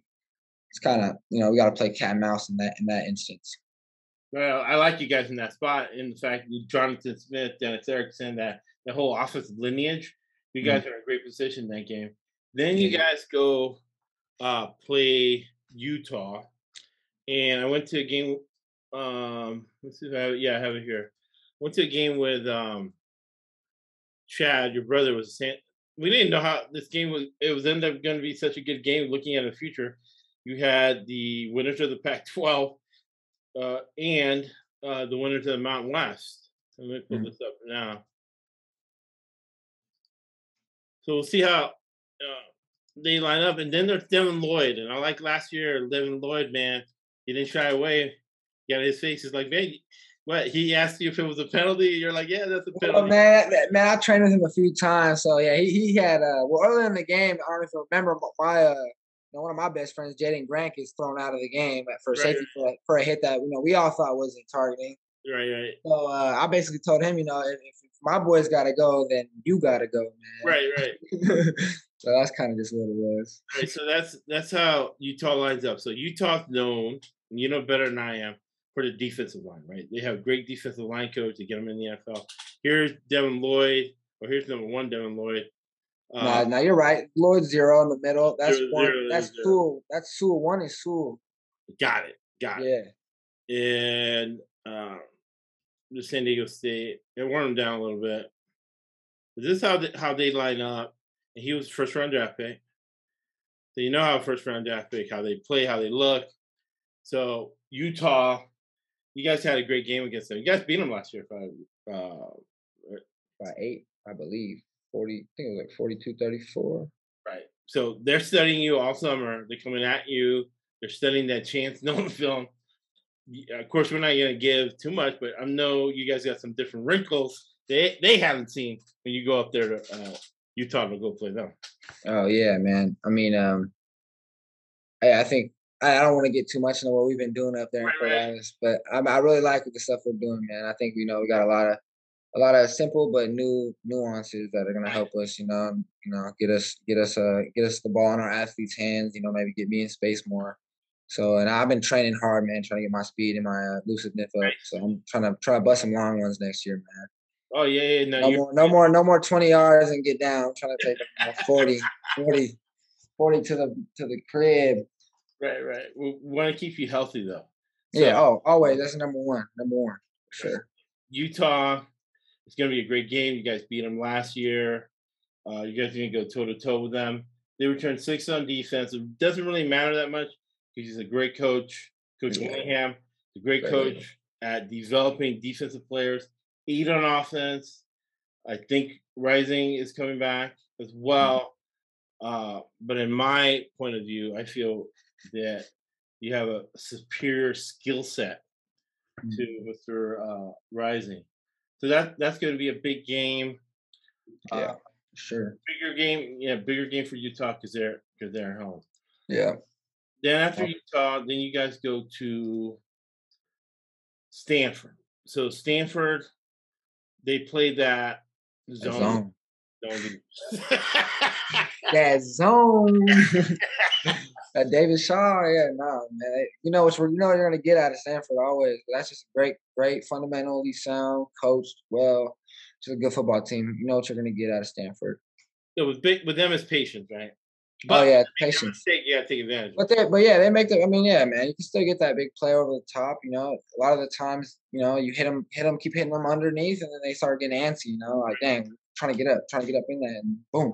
it's kind of you know we got to play cat and mouse in that in that instance. Well, I like you guys in that spot, in the fact that Jonathan Smith, Dennis Erickson, that the whole offensive lineage. You guys mm-hmm. are in a great position that game. Then you guys go uh, play Utah, and I went to a game. Um, let's see if I have it. Yeah, I have it here. Went to a game with um, Chad, your brother was. We didn't know how this game was. It was end up going to be such a good game. Looking at the future, you had the winners of the Pac-12 uh, and uh, the winners of the Mountain West. Let me pull mm-hmm. this up now. So we'll see how uh, they line up. And then there's Devin Lloyd. And I like last year, Devin Lloyd, man, he didn't shy away. He got his face. He's like, man, what? He asked you if it was a penalty. You're like, yeah, that's a penalty. Well, man, man, I trained with him a few times. So yeah, he, he had uh well earlier in the game, I don't know if you remember my uh know, one of my best friends, Jaydon Grant, is thrown out of the game for right, safety right. For, for a hit that you know we all thought wasn't targeting. Right, right. So uh, I basically told him, you know, if, if my boys got to go, then you got to go, man. Right, right. so that's kind of just what it was. Right. So that's that's how Utah lines up. So Utah's known, you know better than I am, for the defensive line, right? They have great defensive line coach to get them in the NFL. Here's Devin Lloyd, or here's number one Devin Lloyd. Uh, nah, nah, you're right. Lloyd zero in the middle. That's zero, one. Zero, that's two. That's two. One is two. Got it. Got it. Yeah. And um, the San Diego State, they wore him down a little bit. But this is how they, how they line up. And he was first round draft pick. So you know how first round draft pick, how they play, how they look. So Utah, you guys had a great game against them. You guys beat them last year by uh, by eight, I believe. 40, I think it was like 42, 34. Right. So they're studying you all summer. They're coming at you. They're studying that chance known film. Of course, we're not going to give too much, but I know you guys got some different wrinkles they they haven't seen when you go up there to uh, Utah to go play them. Oh yeah, man. I mean, um, I, I think I, I don't want to get too much into what we've been doing up there right, in Fort right. but I, I really like the stuff we're doing, man. I think you know we got a lot of a lot of simple but new nuances that are gonna help us, you know, you know, get us get us uh get us the ball in our athletes' hands, you know, maybe get me in space more. So and I've been training hard, man, trying to get my speed and my uh, lucidness up. So I'm trying to try to bust some long ones next year, man. Oh yeah, yeah, no, no more, no more, no more twenty yards and get down. I'm trying to take you know, 40, 40, 40 to the to the crib. Right, right. We want to keep you healthy though. So, yeah. Oh, always. That's number one. Number one. sure. Utah it's going to be a great game. You guys beat them last year. Uh, you guys are going to go toe to toe with them. They returned six on defense. It doesn't really matter that much because he's a great coach. Coach yeah. Whittingham, a great coach at developing defensive players. Eight on offense. I think Rising is coming back as mm-hmm. well. Uh, but in my point of view, I feel that you have a superior skill set to mm-hmm. Mr. Uh, Rising. So that that's going to be a big game. Yeah, uh, sure. Bigger game, yeah, bigger game for Utah because they're because they're at home. Yeah. Then after Utah, then you guys go to Stanford. So Stanford, they play that zone. zone. that zone. uh, David Shaw, yeah, no, man. You know what you know you're gonna get out of Stanford always. That's just great, great, fundamentally sound, coached well. Just a good football team. You know what you're gonna get out of Stanford. Yeah, with big with them is patience, right? Oh, but oh yeah, patience. Mistake, you gotta take advantage. But they, but yeah, they make the. I mean, yeah, man, you can still get that big play over the top. You know, a lot of the times, you know, you hit them, hit them, keep hitting them underneath, and then they start getting antsy. You know, like dang, trying to get up, trying to get up in there, and boom,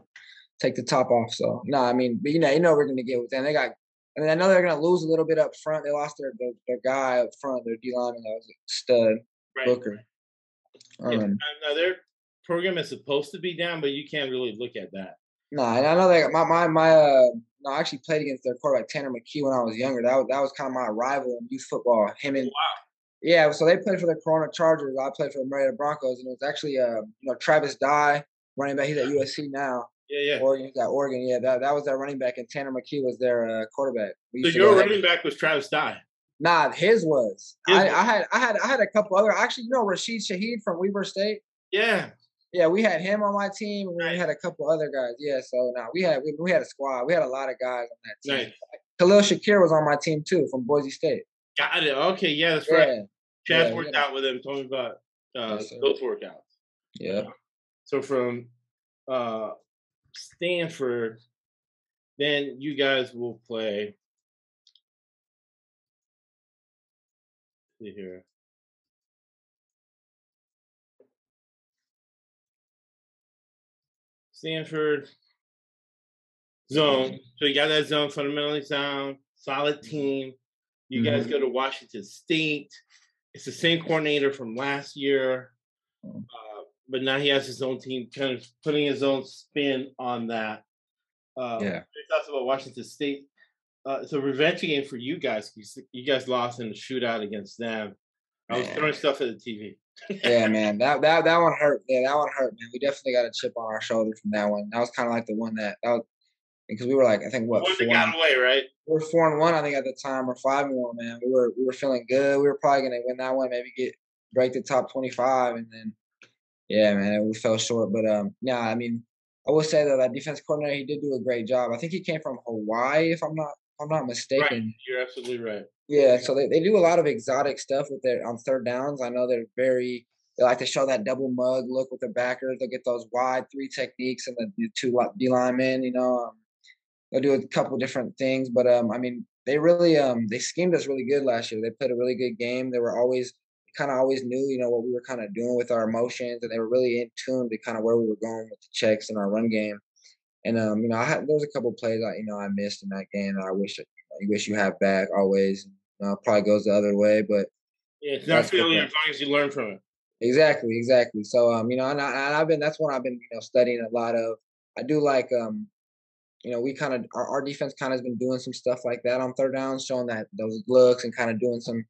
take the top off. So no, I mean, but you know, you know we're gonna get with them. They got. I mean, I know they're gonna lose a little bit up front. They lost their their, their guy up front, their D lineman that was a stud, right. Booker. Um, yeah, now their program is supposed to be down, but you can't really look at that. No, nah, and I know that my my my uh, no, I actually played against their quarterback Tanner McKee when I was younger. That was that was kind of my rival in youth football. Him and wow. Yeah, so they played for the Corona Chargers. I played for the Murrieta Broncos, and it was actually uh, you know Travis Dye, running back. He's at USC now. Yeah, yeah. Oregon, at Oregon. Yeah, that, that was their running back, and Tanner McKee was their uh, quarterback. so your running back was Travis Dye. Nah, his was. His I, was. I, had I had I had a couple other. Actually, you know Rashid Shaheed from Weber State. Yeah. Yeah, we had him on my team, and right. we had a couple other guys. Yeah, so now we had we, we, had a squad. We had a lot of guys on that team. Khalil Shakir was on my team too from Boise State. Got it. Okay, yeah, that's right. Chaz yeah, worked yeah. out with him. Told me about uh, yes, those workouts. Yeah. So from uh, Stanford, then you guys will play. See here. Stanford zone. So you got that zone fundamentally sound, solid team. You mm-hmm. guys go to Washington State. It's the same coordinator from last year, mm. uh, but now he has his own team, kind of putting his own spin on that. Uh, yeah. Talks about Washington State. Uh, it's a revenge game for you guys. You guys lost in the shootout against them. I was man. throwing stuff at the TV. yeah, man, that that that one hurt. Yeah, that one hurt, man. We definitely got a chip on our shoulder from that one. That was kind of like the one that that was because we were like, I think what four got away, right? We are four and one, I think, at the time, or five and one. Man, we were we were feeling good. We were probably gonna win that one, maybe get break the top twenty five, and then yeah, man, we fell short. But um, yeah, I mean, I will say that that defense coordinator he did do a great job. I think he came from Hawaii, if I'm not if I'm not mistaken. Right. You're absolutely right. Yeah, so they, they do a lot of exotic stuff with their on third downs. I know they're very they like to show that double mug look with their backers. They'll get those wide three techniques and the two D linemen. You know, um, they'll do a couple different things. But um, I mean, they really um they schemed us really good last year. They played a really good game. They were always kind of always knew, you know, what we were kind of doing with our emotions, and they were really in tune to kind of where we were going with the checks and our run game. And um, you know, I had there was a couple plays I you know I missed in that game that I wish you, know, you wish you have back always. You know, probably goes the other way, but yeah, it's not failure as long as you learn from it. Exactly, exactly. So um, you know, and, I, and I've been that's what I've been you know studying a lot of. I do like um you know, we kind of our, our defense kind of has been doing some stuff like that on third down, showing that those looks and kind of doing some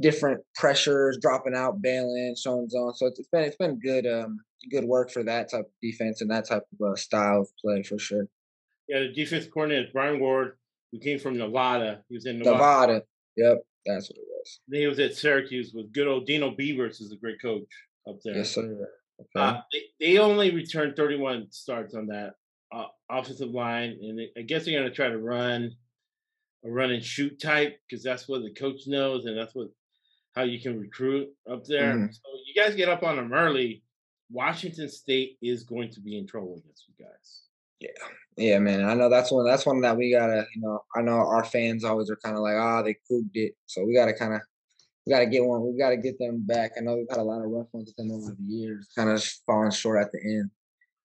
different pressures, dropping out, bailing, showing zone. So it's, it's been it's been good um good work for that type of defense and that type of uh, style of play for sure. Yeah, the defense coordinator is Brian Ward, who came from Nevada. He was in Nevada. Nevada. Yep, that's what it was. Then he was at Syracuse with good old Dino Babers, is a great coach up there. Yes, sir. Okay. Uh, they, they only returned 31 starts on that uh, offensive line, and I guess they're going to try to run a run and shoot type because that's what the coach knows, and that's what how you can recruit up there. Mm-hmm. So you guys get up on them early. Washington State is going to be in trouble against you guys. Yeah, yeah, man. I know that's one. That's one that we gotta. You know, I know our fans always are kind of like, ah, oh, they cooped it. So we gotta kind of, we gotta get one. We gotta get them back. I know we've had a lot of rough ones with them over the years, kind of falling short at the end.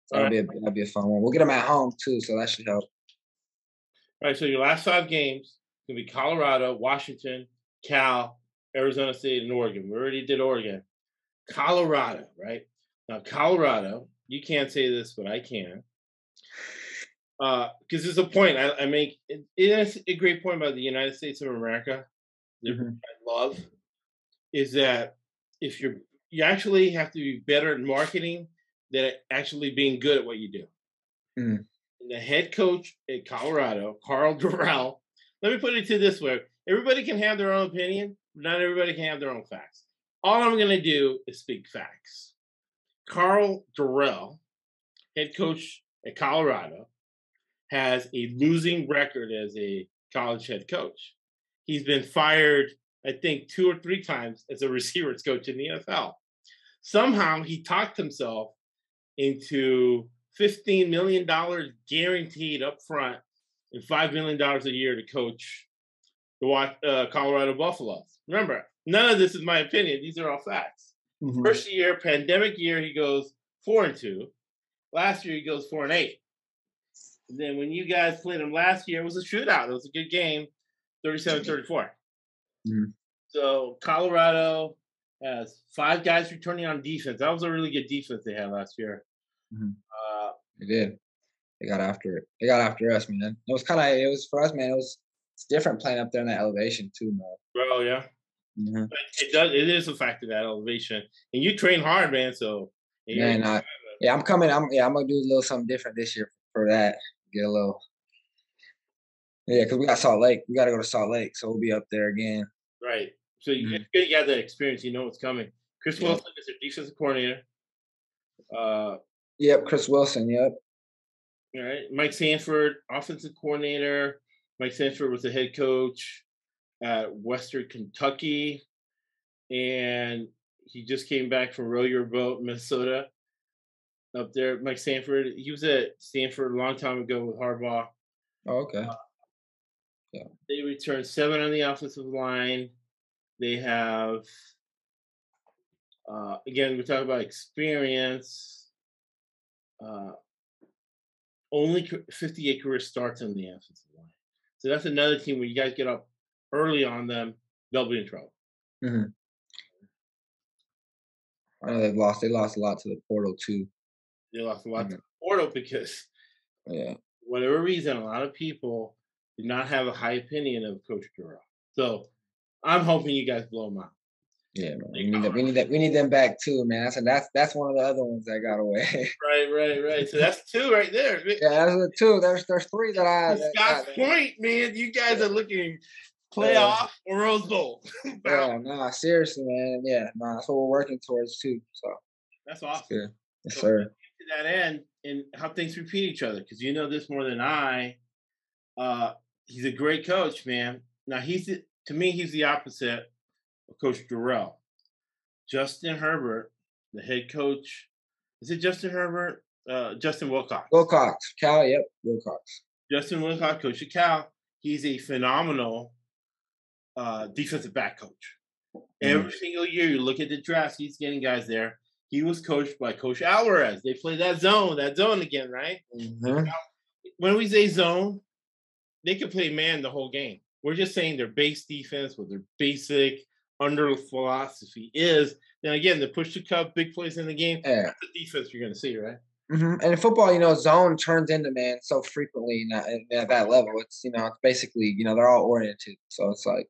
So that'll, right. be a, that'll be a fun one. We'll get them at home too, so that should help. All right, so your last five games gonna be Colorado, Washington, Cal, Arizona State, and Oregon. We already did Oregon. Colorado, right? Now, Colorado, you can't say this, but I can. Because uh, there's a point I, I make. It, it is a great point about the United States of America. Mm-hmm. I love is that if you're you actually have to be better at marketing than actually being good at what you do. Mm. The head coach at Colorado, Karl Dorrell, let me put it to this way: everybody can have their own opinion, not everybody can have their own facts. All I'm going to do is speak facts. Karl Dorrell, head coach at Colorado, has a losing record as a college head coach. He's been fired, I think, two or three times as a receivers coach in the NFL. Somehow he talked himself into $15 million guaranteed up front and $5 million a year to coach the uh, Colorado Buffaloes. Remember, none of this is my opinion. These are all facts. Mm-hmm. First year, pandemic year, he goes four and two. Last year, he goes four and eight. And then when you guys played him last year, it was a shootout. It was a good game, 37 34. Mm-hmm. So Colorado has five guys returning on defense. That was a really good defense they had last year. Mm-hmm. Uh, they did. They got after it. They got after us, man. It was kind of it was for us, man. It was it's different playing up there in that elevation too, man. Bro, yeah. Mm-hmm. It does. It is a factor that elevation, and you train hard, man. So man, I, yeah, I'm coming. I'm yeah, I'm gonna do a little something different this year for that. Get a little. Yeah, because we got Salt Lake. We got to go to Salt Lake, so we'll be up there again. Right. So you, mm-hmm. you got that experience. You know what's coming. Chris Wilson is their defensive coordinator. Uh, Yep, Chris Wilson. Yep. All right, Mike Sanford, offensive coordinator. Mike Sanford was the head coach at Western Kentucky, and he just came back from Row Your Boat, Minnesota. Up there, Mike Sanford. He was at Stanford a long time ago with Harbaugh. Oh, okay. Yeah. They returned seven on the offensive line. They have, uh, again, we talk about experience. Uh, only 58 career starts on the offensive line. So that's another team where you guys get up early on them, they'll be in trouble. Mm-hmm. I know they've lost. They lost a lot to the portal too. They lost a lot mm-hmm. to the portal because, yeah, whatever reason, a lot of people did not have a high opinion of Coach Dorrell. So I'm hoping you guys blow them out. Yeah, man. We need that. We need that. We need them back too, man. That's that's that's one of the other ones that got away. right, right, right. So that's two right there. Yeah, that's the two. There's there's three that I. Scott's point, man. You guys are looking playoff yeah. or Rose Bowl. yeah, nah, seriously, man. Yeah, nah, that's what we're working towards too. So that's awesome. Yeah. Yes, so sir. To that end, and how things repeat each other, because you know this more than I. Uh, he's a great coach, man. Now he's to me, he's the opposite Coach Dorrell. Justin Herbert, the head coach. Is it Justin Herbert? Uh, Justin Wilcox. Wilcox. Cal, yep. Wilcox. Justin Wilcox, coach of Cal. He's a phenomenal uh, defensive back coach. Mm. Every single year, you look at the draft, he's getting guys there. He was coached by Coach Alvarez. They play that zone, that zone again, right? Mm-hmm. When we say zone, they could play man the whole game. We're just saying their base defense, what their basic under philosophy is. Then again, the push to cup, big plays in the game. Yeah. The defense you're going to see, right? Mm-hmm. And in football, you know, zone turns into man so frequently at that level. It's you know, it's basically you know they're all oriented, so it's like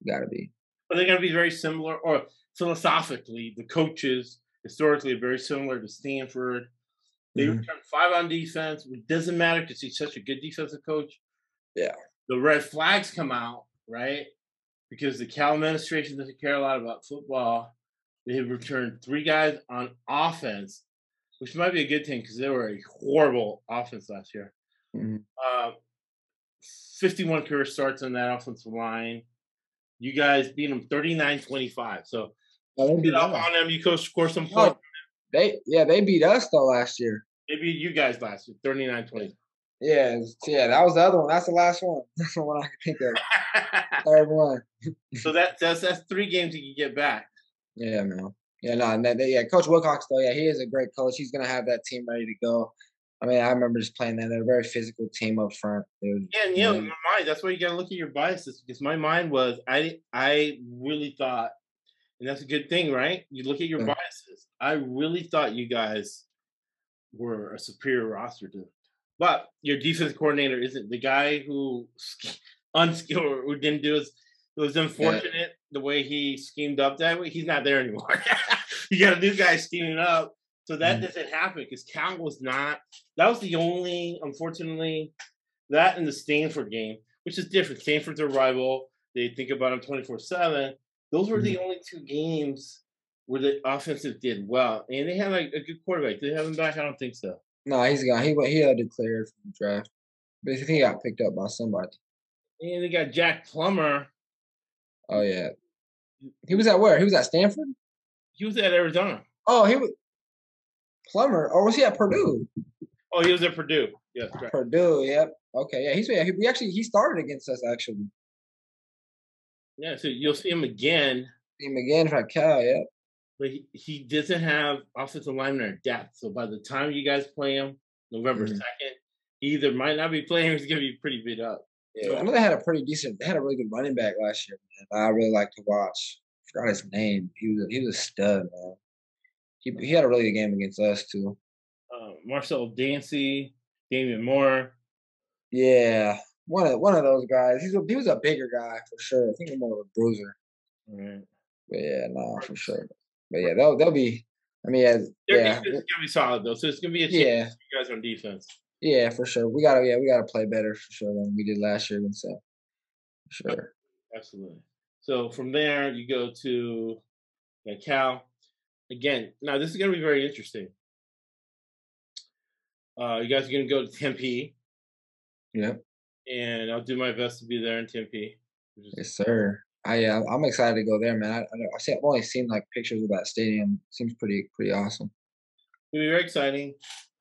you got to be. Are they going to be very similar, or philosophically, the coaches historically are very similar to Stanford. They mm-hmm. return five on defense. It doesn't matter because he's such a good defensive coach. Yeah. The red flags come out, right? Because the Cal administration doesn't care a lot about football. They have returned three guys on offense, which might be a good thing because they were a horrible offense last year. Mm-hmm. Uh, 51 career starts on that offensive line. You guys beat them 39-25. So oh, get up on them. You go score some points. They yeah, they beat us though last year. They beat you guys last year, 39-20. Yeah, yeah, that was the other one. That's the last one. That's the one I can think of. Third one. so that that's that's three games you can get back. Yeah, man. Yeah, no, and that, yeah, Coach Wilcox though, yeah, he is a great coach. He's gonna have that team ready to go. I mean, I remember just playing that. They're a very physical team up front. Was, yeah, and you know, my mind. That's why you gotta look at your biases because my mind was I I really thought, and that's a good thing, right? You look at your yeah. biases. I really thought you guys were a superior roster to, but your defense coordinator isn't the guy who unskilled who didn't do his. It was unfortunate yeah. the way he schemed up that way. He's not there anymore. you got a new guy scheming up so that mm doesn't happen because Cal was not. That was the only, unfortunately, that in the Stanford game, which is different. Stanford's a rival. They think about him twenty four seven. Those were mm the only two games where the offensive did well, and they had like a good quarterback. Did they have him back? I don't think so. No, he's gone. He went. He had declared from the draft, but he got picked up by somebody. And they got Jack Plummer. Oh yeah, he was at where? He was at Stanford. He was at Arizona. Oh, he was. Plummer, or was he at Purdue? Oh, he was at Purdue. Yes, right. Purdue. Yep. Okay. Yeah, he's yeah, he actually he started against us actually. Yeah, so you'll see him again. See him again for Cal. Yep. But he, he doesn't have offensive lineman or depth. So by the time you guys play him, November 2nd mm-hmm. he either might not be playing or he's gonna be pretty beat up. Yeah, I know they had a pretty decent. They had a really good running back last year. Man. I really like to watch. I forgot his name. He was a, he was a stud, man he he had a really good game against us too. Uh, Marcel Dancy, Damian Moore. Yeah, one of one of those guys. He's a, he was a bigger guy for sure. I think he's more of a bruiser. Right. But yeah, no, for sure. But yeah, they'll they'll be. I mean, yeah, Their yeah, defense is gonna be solid though. So it's gonna be a yeah. you guys on defense. Yeah, for sure. We gotta yeah, we gotta play better for sure than we did last year. And so, sure. Absolutely. So from there, you go to yeah, Cal again, now this is going to be very interesting. Uh, you guys are going to go to Tempe. Yeah. and I'll do my best to be there in Tempe. Yes, sir. I uh, I'm excited to go there, man. I, I see, I've only seen like pictures of that stadium. Seems pretty pretty awesome. It'll be very exciting.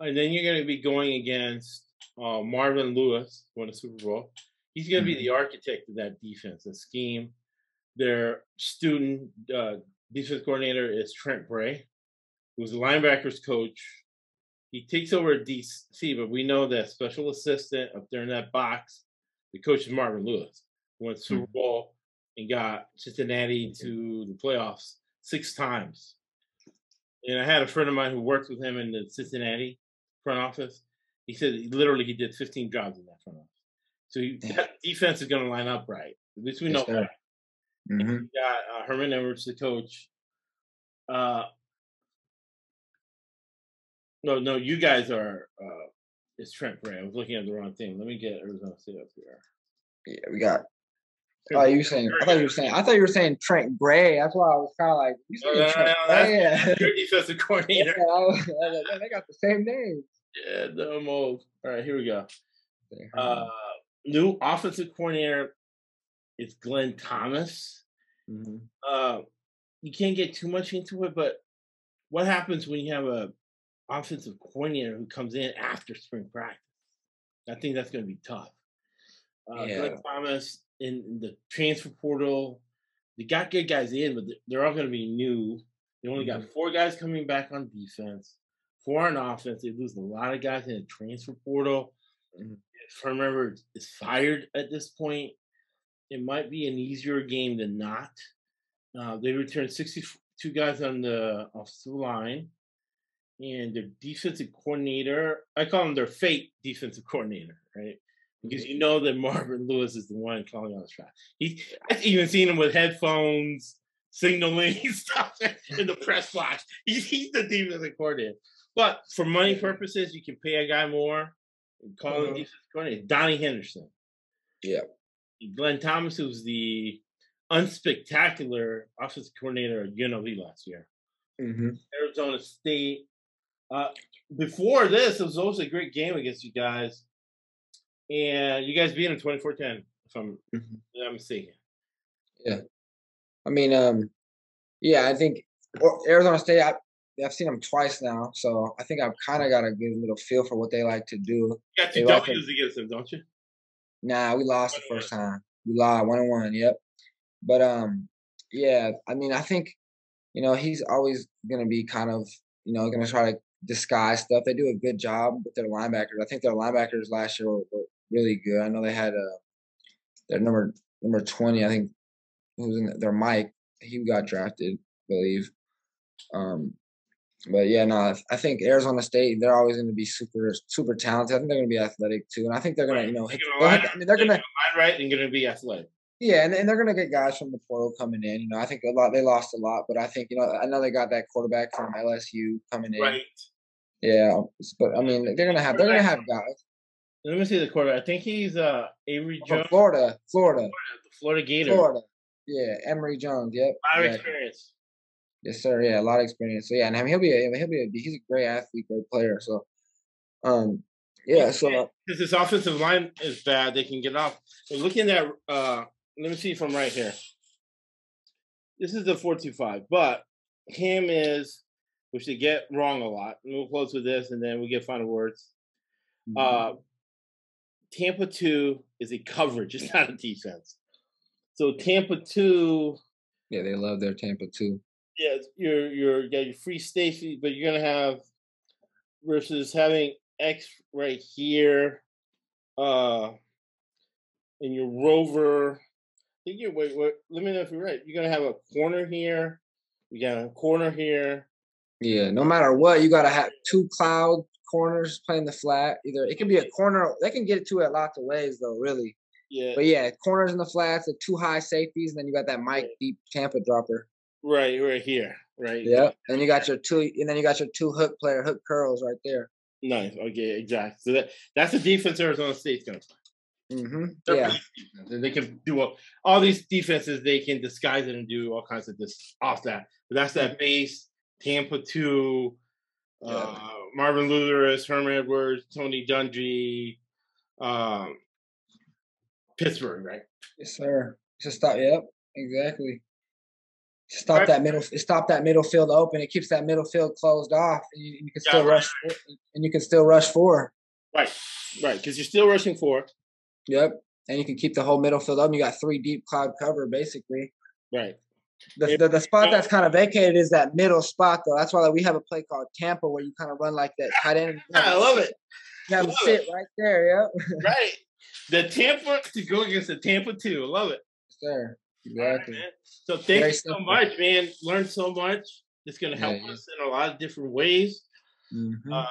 And then you're going to be going against uh, Marvin Lewis, won the Super Bowl. He's going to be the Mm-hmm. architect of that defense, the scheme. Their student uh, defense coordinator is Trent Bray, who's the linebackers coach. He takes over DC, but we know that special assistant up there in that box, the coach is Marvin Lewis, who won the Super Mm-hmm. Bowl and got Cincinnati to the playoffs six times. And I had a friend of mine who worked with him in the Cincinnati front office. He said literally he did 15 jobs in that front office. So he, that defense is going to line up right. At least we Yes, know that. hmm We got uh, Herman Edwards, the coach. Uh, no, no, you guys are. Uh, it's Trent Bray. I was looking at the wrong thing. Let me get Arizona State up here. Yeah, we got. Oh, you were saying? I thought you were saying. I thought you were saying Trent Gray. That's why I was kind of like, you No, no, Trent no, Gray? Yeah. that's defensive Yeah, coordinator. I was- I was like, they got the same name. Yeah, no, I'm old. All right, here we go. Uh, new offensive coordinator is Glenn Thomas. Mhm. Uh, you can't get too much into it, but what happens when you have a offensive coordinator who comes in after spring practice? I think that's going to be tough. Uh, Yeah. Glenn Thomas in the transfer portal, they got good guys in, but they're all going to be new. They only got four guys coming back on defense, four on offense. They lose a lot of guys in the transfer portal. Mhm. If I remember is fired at this point, it might be an easier game than not. Uh, they returned 62 guys on the offensive line, and their defensive coordinator, I call him their fake defensive coordinator, right? Because you know that Marvin Lewis is the one calling all the shots. He, I've even seen him with headphones, signaling stuff in the press box. He's, he's the defensive coordinator. But for money purposes, you can pay a guy more and call him Mhm. defensive coordinator. Donnie Henderson. Yeah. Glenn Thomas, who's the unspectacular offensive coordinator at UNLV last year. hmm Arizona State. Uh, before this, it was also a great game against you guys, and you guys beat them 24-10, if I'm Mhm. I'm mistaken. Yeah i mean, um, yeah, I think Arizona State. I, I've seen them twice now, so I think I've kind of got a good little feel for what they like to do. You got two like W's against them, don't you? Nah, we lost the One and first time. We lost one and one. Yep. But um, yeah. I mean, I think you know he's always gonna be kind of you know gonna try to disguise stuff. They do a good job with their linebackers. I think their linebackers last year were, were really good. I know they had uh their number number twenty. I think who's in their Mike. He got drafted, I believe. Um, but yeah, no, I- think Arizona State. They're always going to be super, super talented. I think they're going to be athletic too, and I think they're going to, you know, hit, They're they'll gonna hit- line- I mean, they're going to, right and going to be athletic. yeah, and, and they're going to get guys from the portal coming in. You know, I think a lot. They lost a lot, but I think you know, I know they got that quarterback from LSU coming in. Right. Yeah, but I mean, they're going to have, they're to have guys Let me see the quarterback. I think he's uh Avery from Jones, Florida, Florida, the Florida Gator. Florida. Yeah, Emory Jones. Yep. A lot of exactly. experience. Yes, sir. Yeah, a lot of experience. So yeah, and I mean, he'll be a, he'll be a, he's a great athlete, great player. So, um, yeah. So Because this offensive line is bad, they can get off. But looking at, uh, let me see from right here. This is the four two five, but him is, which they get wrong a lot. And we'll close with this, and then we get final words. Uh, Tampa two is a coverage; it's not a defense. So Tampa two, yeah, they love their Tampa two. yeah, you're you're you got your free safety, but you're gonna have versus having X right here, uh, and your rover. I think you're wait, wait. Let me know if you're right. You're gonna have a corner here. You got a corner here. Yeah, no matter what, you gotta have two cloud corners playing the flat. Either it can be a corner. They can get it to it lots of ways though, really. Yeah, But yeah, corners in the flats, the two high safeties, and then you got that Mike deep Tampa dropper. right, right here, right. Yep. And you got your two, and then you got your two hook player hook curls right there. Nice. Okay, exactly. So that that's the defense Arizona State's gonna play. Mm-hmm. They're Yeah. and They can do all, all these defenses. They can disguise it and do all kinds of this off that. But that's that base. Tampa two, uh, Marvin Lewis, Herman Edwards, Tony Dungy, um, Pittsburgh, right? Yes, sir. Just stop. Yep, exactly. Stop right. that middle. Stop that middle field open. It keeps that middle field closed off, and you, you can still yeah, rush. Right. And you can still rush four. Right, right, because you're still rushing four. Yep, and you can keep the whole middle field open. You got three deep cloud cover, basically. Right. The, the, the, spot that's kind of vacated is that middle spot, though. That's why we have a play called Tampa, where you kind of run like that tight end. I love it. You have sit it. right there. Yep. Right. The Tampa to go against the Tampa two. Love it. Sir. Exactly. Right, so thank Very you so simple. much, man. Learned so much. It's going to help yeah, us in a lot of different ways. Mm-hmm. Uh,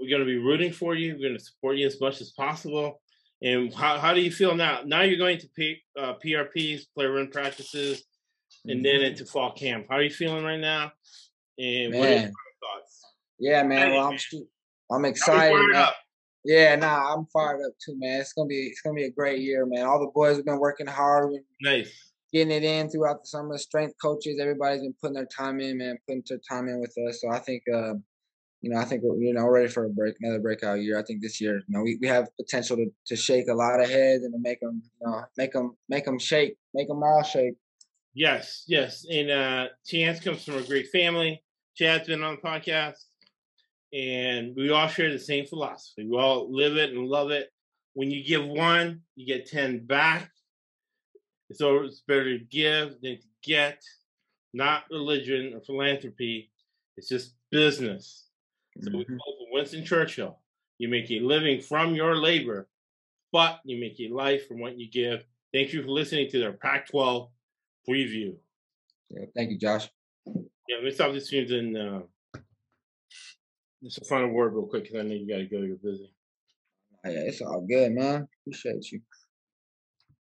we're going to be rooting for you. We're going to support you as much as possible. And how, how do you feel now? Now you're going to P, uh, PRPs, player run practices, and then into fall camp. How are you feeling right now? And man. what are your thoughts? Yeah, man. Well, I'm, I'm excited. Yeah, nah, I'm fired up too, man. It's gonna be it's gonna be a great year, man. All the boys have been working hard. Nice. Getting it in throughout the summer. Strength coaches, everybody's been putting their time in, man, putting their time in with us. So I think uh, you know, I think we're you know ready for a break, another breakout year. I think this year, you know, we, we have potential to, to shake a lot of heads and to make them, you know, make them make them shake, make them all shake. Yes, yes, and uh, Chance comes from a great family. Chad's been on the podcast, and we all share the same philosophy. We all live it and love it. When you give one, you get ten back. It's always better to give than to get. Not religion or philanthropy. It's just business. So we quote Winston Churchill: "You make a living from your labor, but you make a life from what you give." Thank you for listening to their Pac-12 preview. Yeah, thank you, Josh. Yeah, let me stop this stream and uh, just a final word real quick because I know you got to go. You're busy. Oh, yeah, it's all good, man. Appreciate you.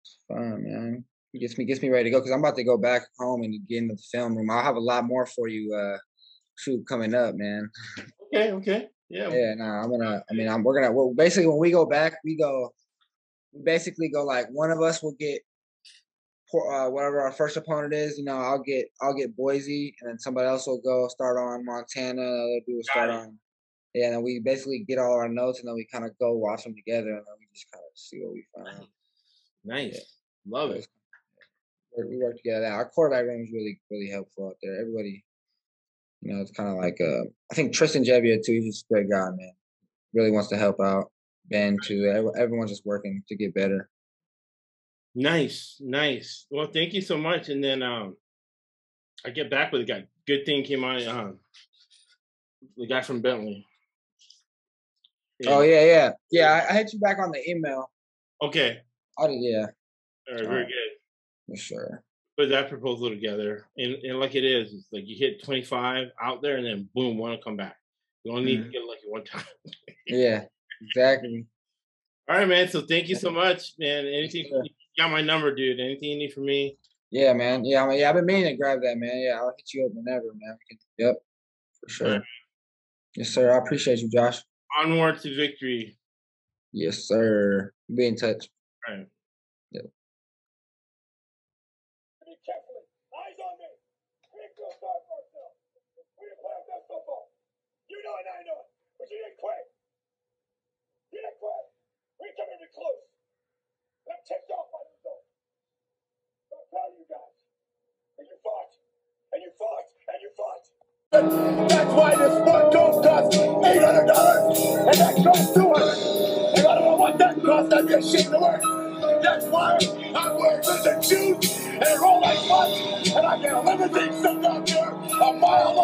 It's fun, man. It gets me gets me ready to go because I'm about to go back home and get into the film room. I'll have a lot more for you. Uh, shoot coming up, man. Okay, okay. Yeah. Yeah, no, nah, I'm gonna I mean I'm we're gonna well basically when we go back, we go we basically go like one of us will get uh, whatever our first opponent is, you know, I'll get I'll get Boise, and then somebody else will go start on Montana. Another dude will start on. Yeah, and we basically get all our notes, and then we kind of go watch them together, and then we just kind of see what we find. Nice, yeah. love it. We work together. Our quarterback room is really really helpful out there. Everybody, you know, it's kind of like uh, I think Tristan Gebbia too. He's just a great guy, man. Really wants to help out. Ben too. Everyone's just working to get better. Nice, nice. Well, thank you so much. And then um, I get back with the guy. Good thing came on. Um, the guy from Bentley. Yeah. Oh yeah, yeah, yeah. I, I hit you back on the email. Okay. I did, yeah. All right, very good. For sure. Put that proposal together, and and like it is, it's like you hit twenty five out there, and then boom, want to come back. You only need mm-hmm. to get lucky one time. yeah, exactly. All right, man. So thank you so much, man. Anything got my number, dude. Anything you need from me? Yeah, man. Yeah, I mean, yeah, I've been meaning to grab that, man. Yeah, I'll hit you up whenever, man. Yep, for sure. Right. Yes, sir. I appreciate you, Josh. Onward to victory. Yes, sir. Be in touch. All right. Yep. We're playing best football. You know it, I know it. But you didn't quit. You didn't quit. We come in close. I'm ticked off by the result. I'm proud of you guys. And you fought. And you fought. And you fought. That's why this one coat costs eight hundred dollars, and that costs two hundred. And I don't know what that costs. I'd be ashamed to wear. That's why I'm wearing lizard shoes and roll like butts, and I can eliminate stuff out there a mile.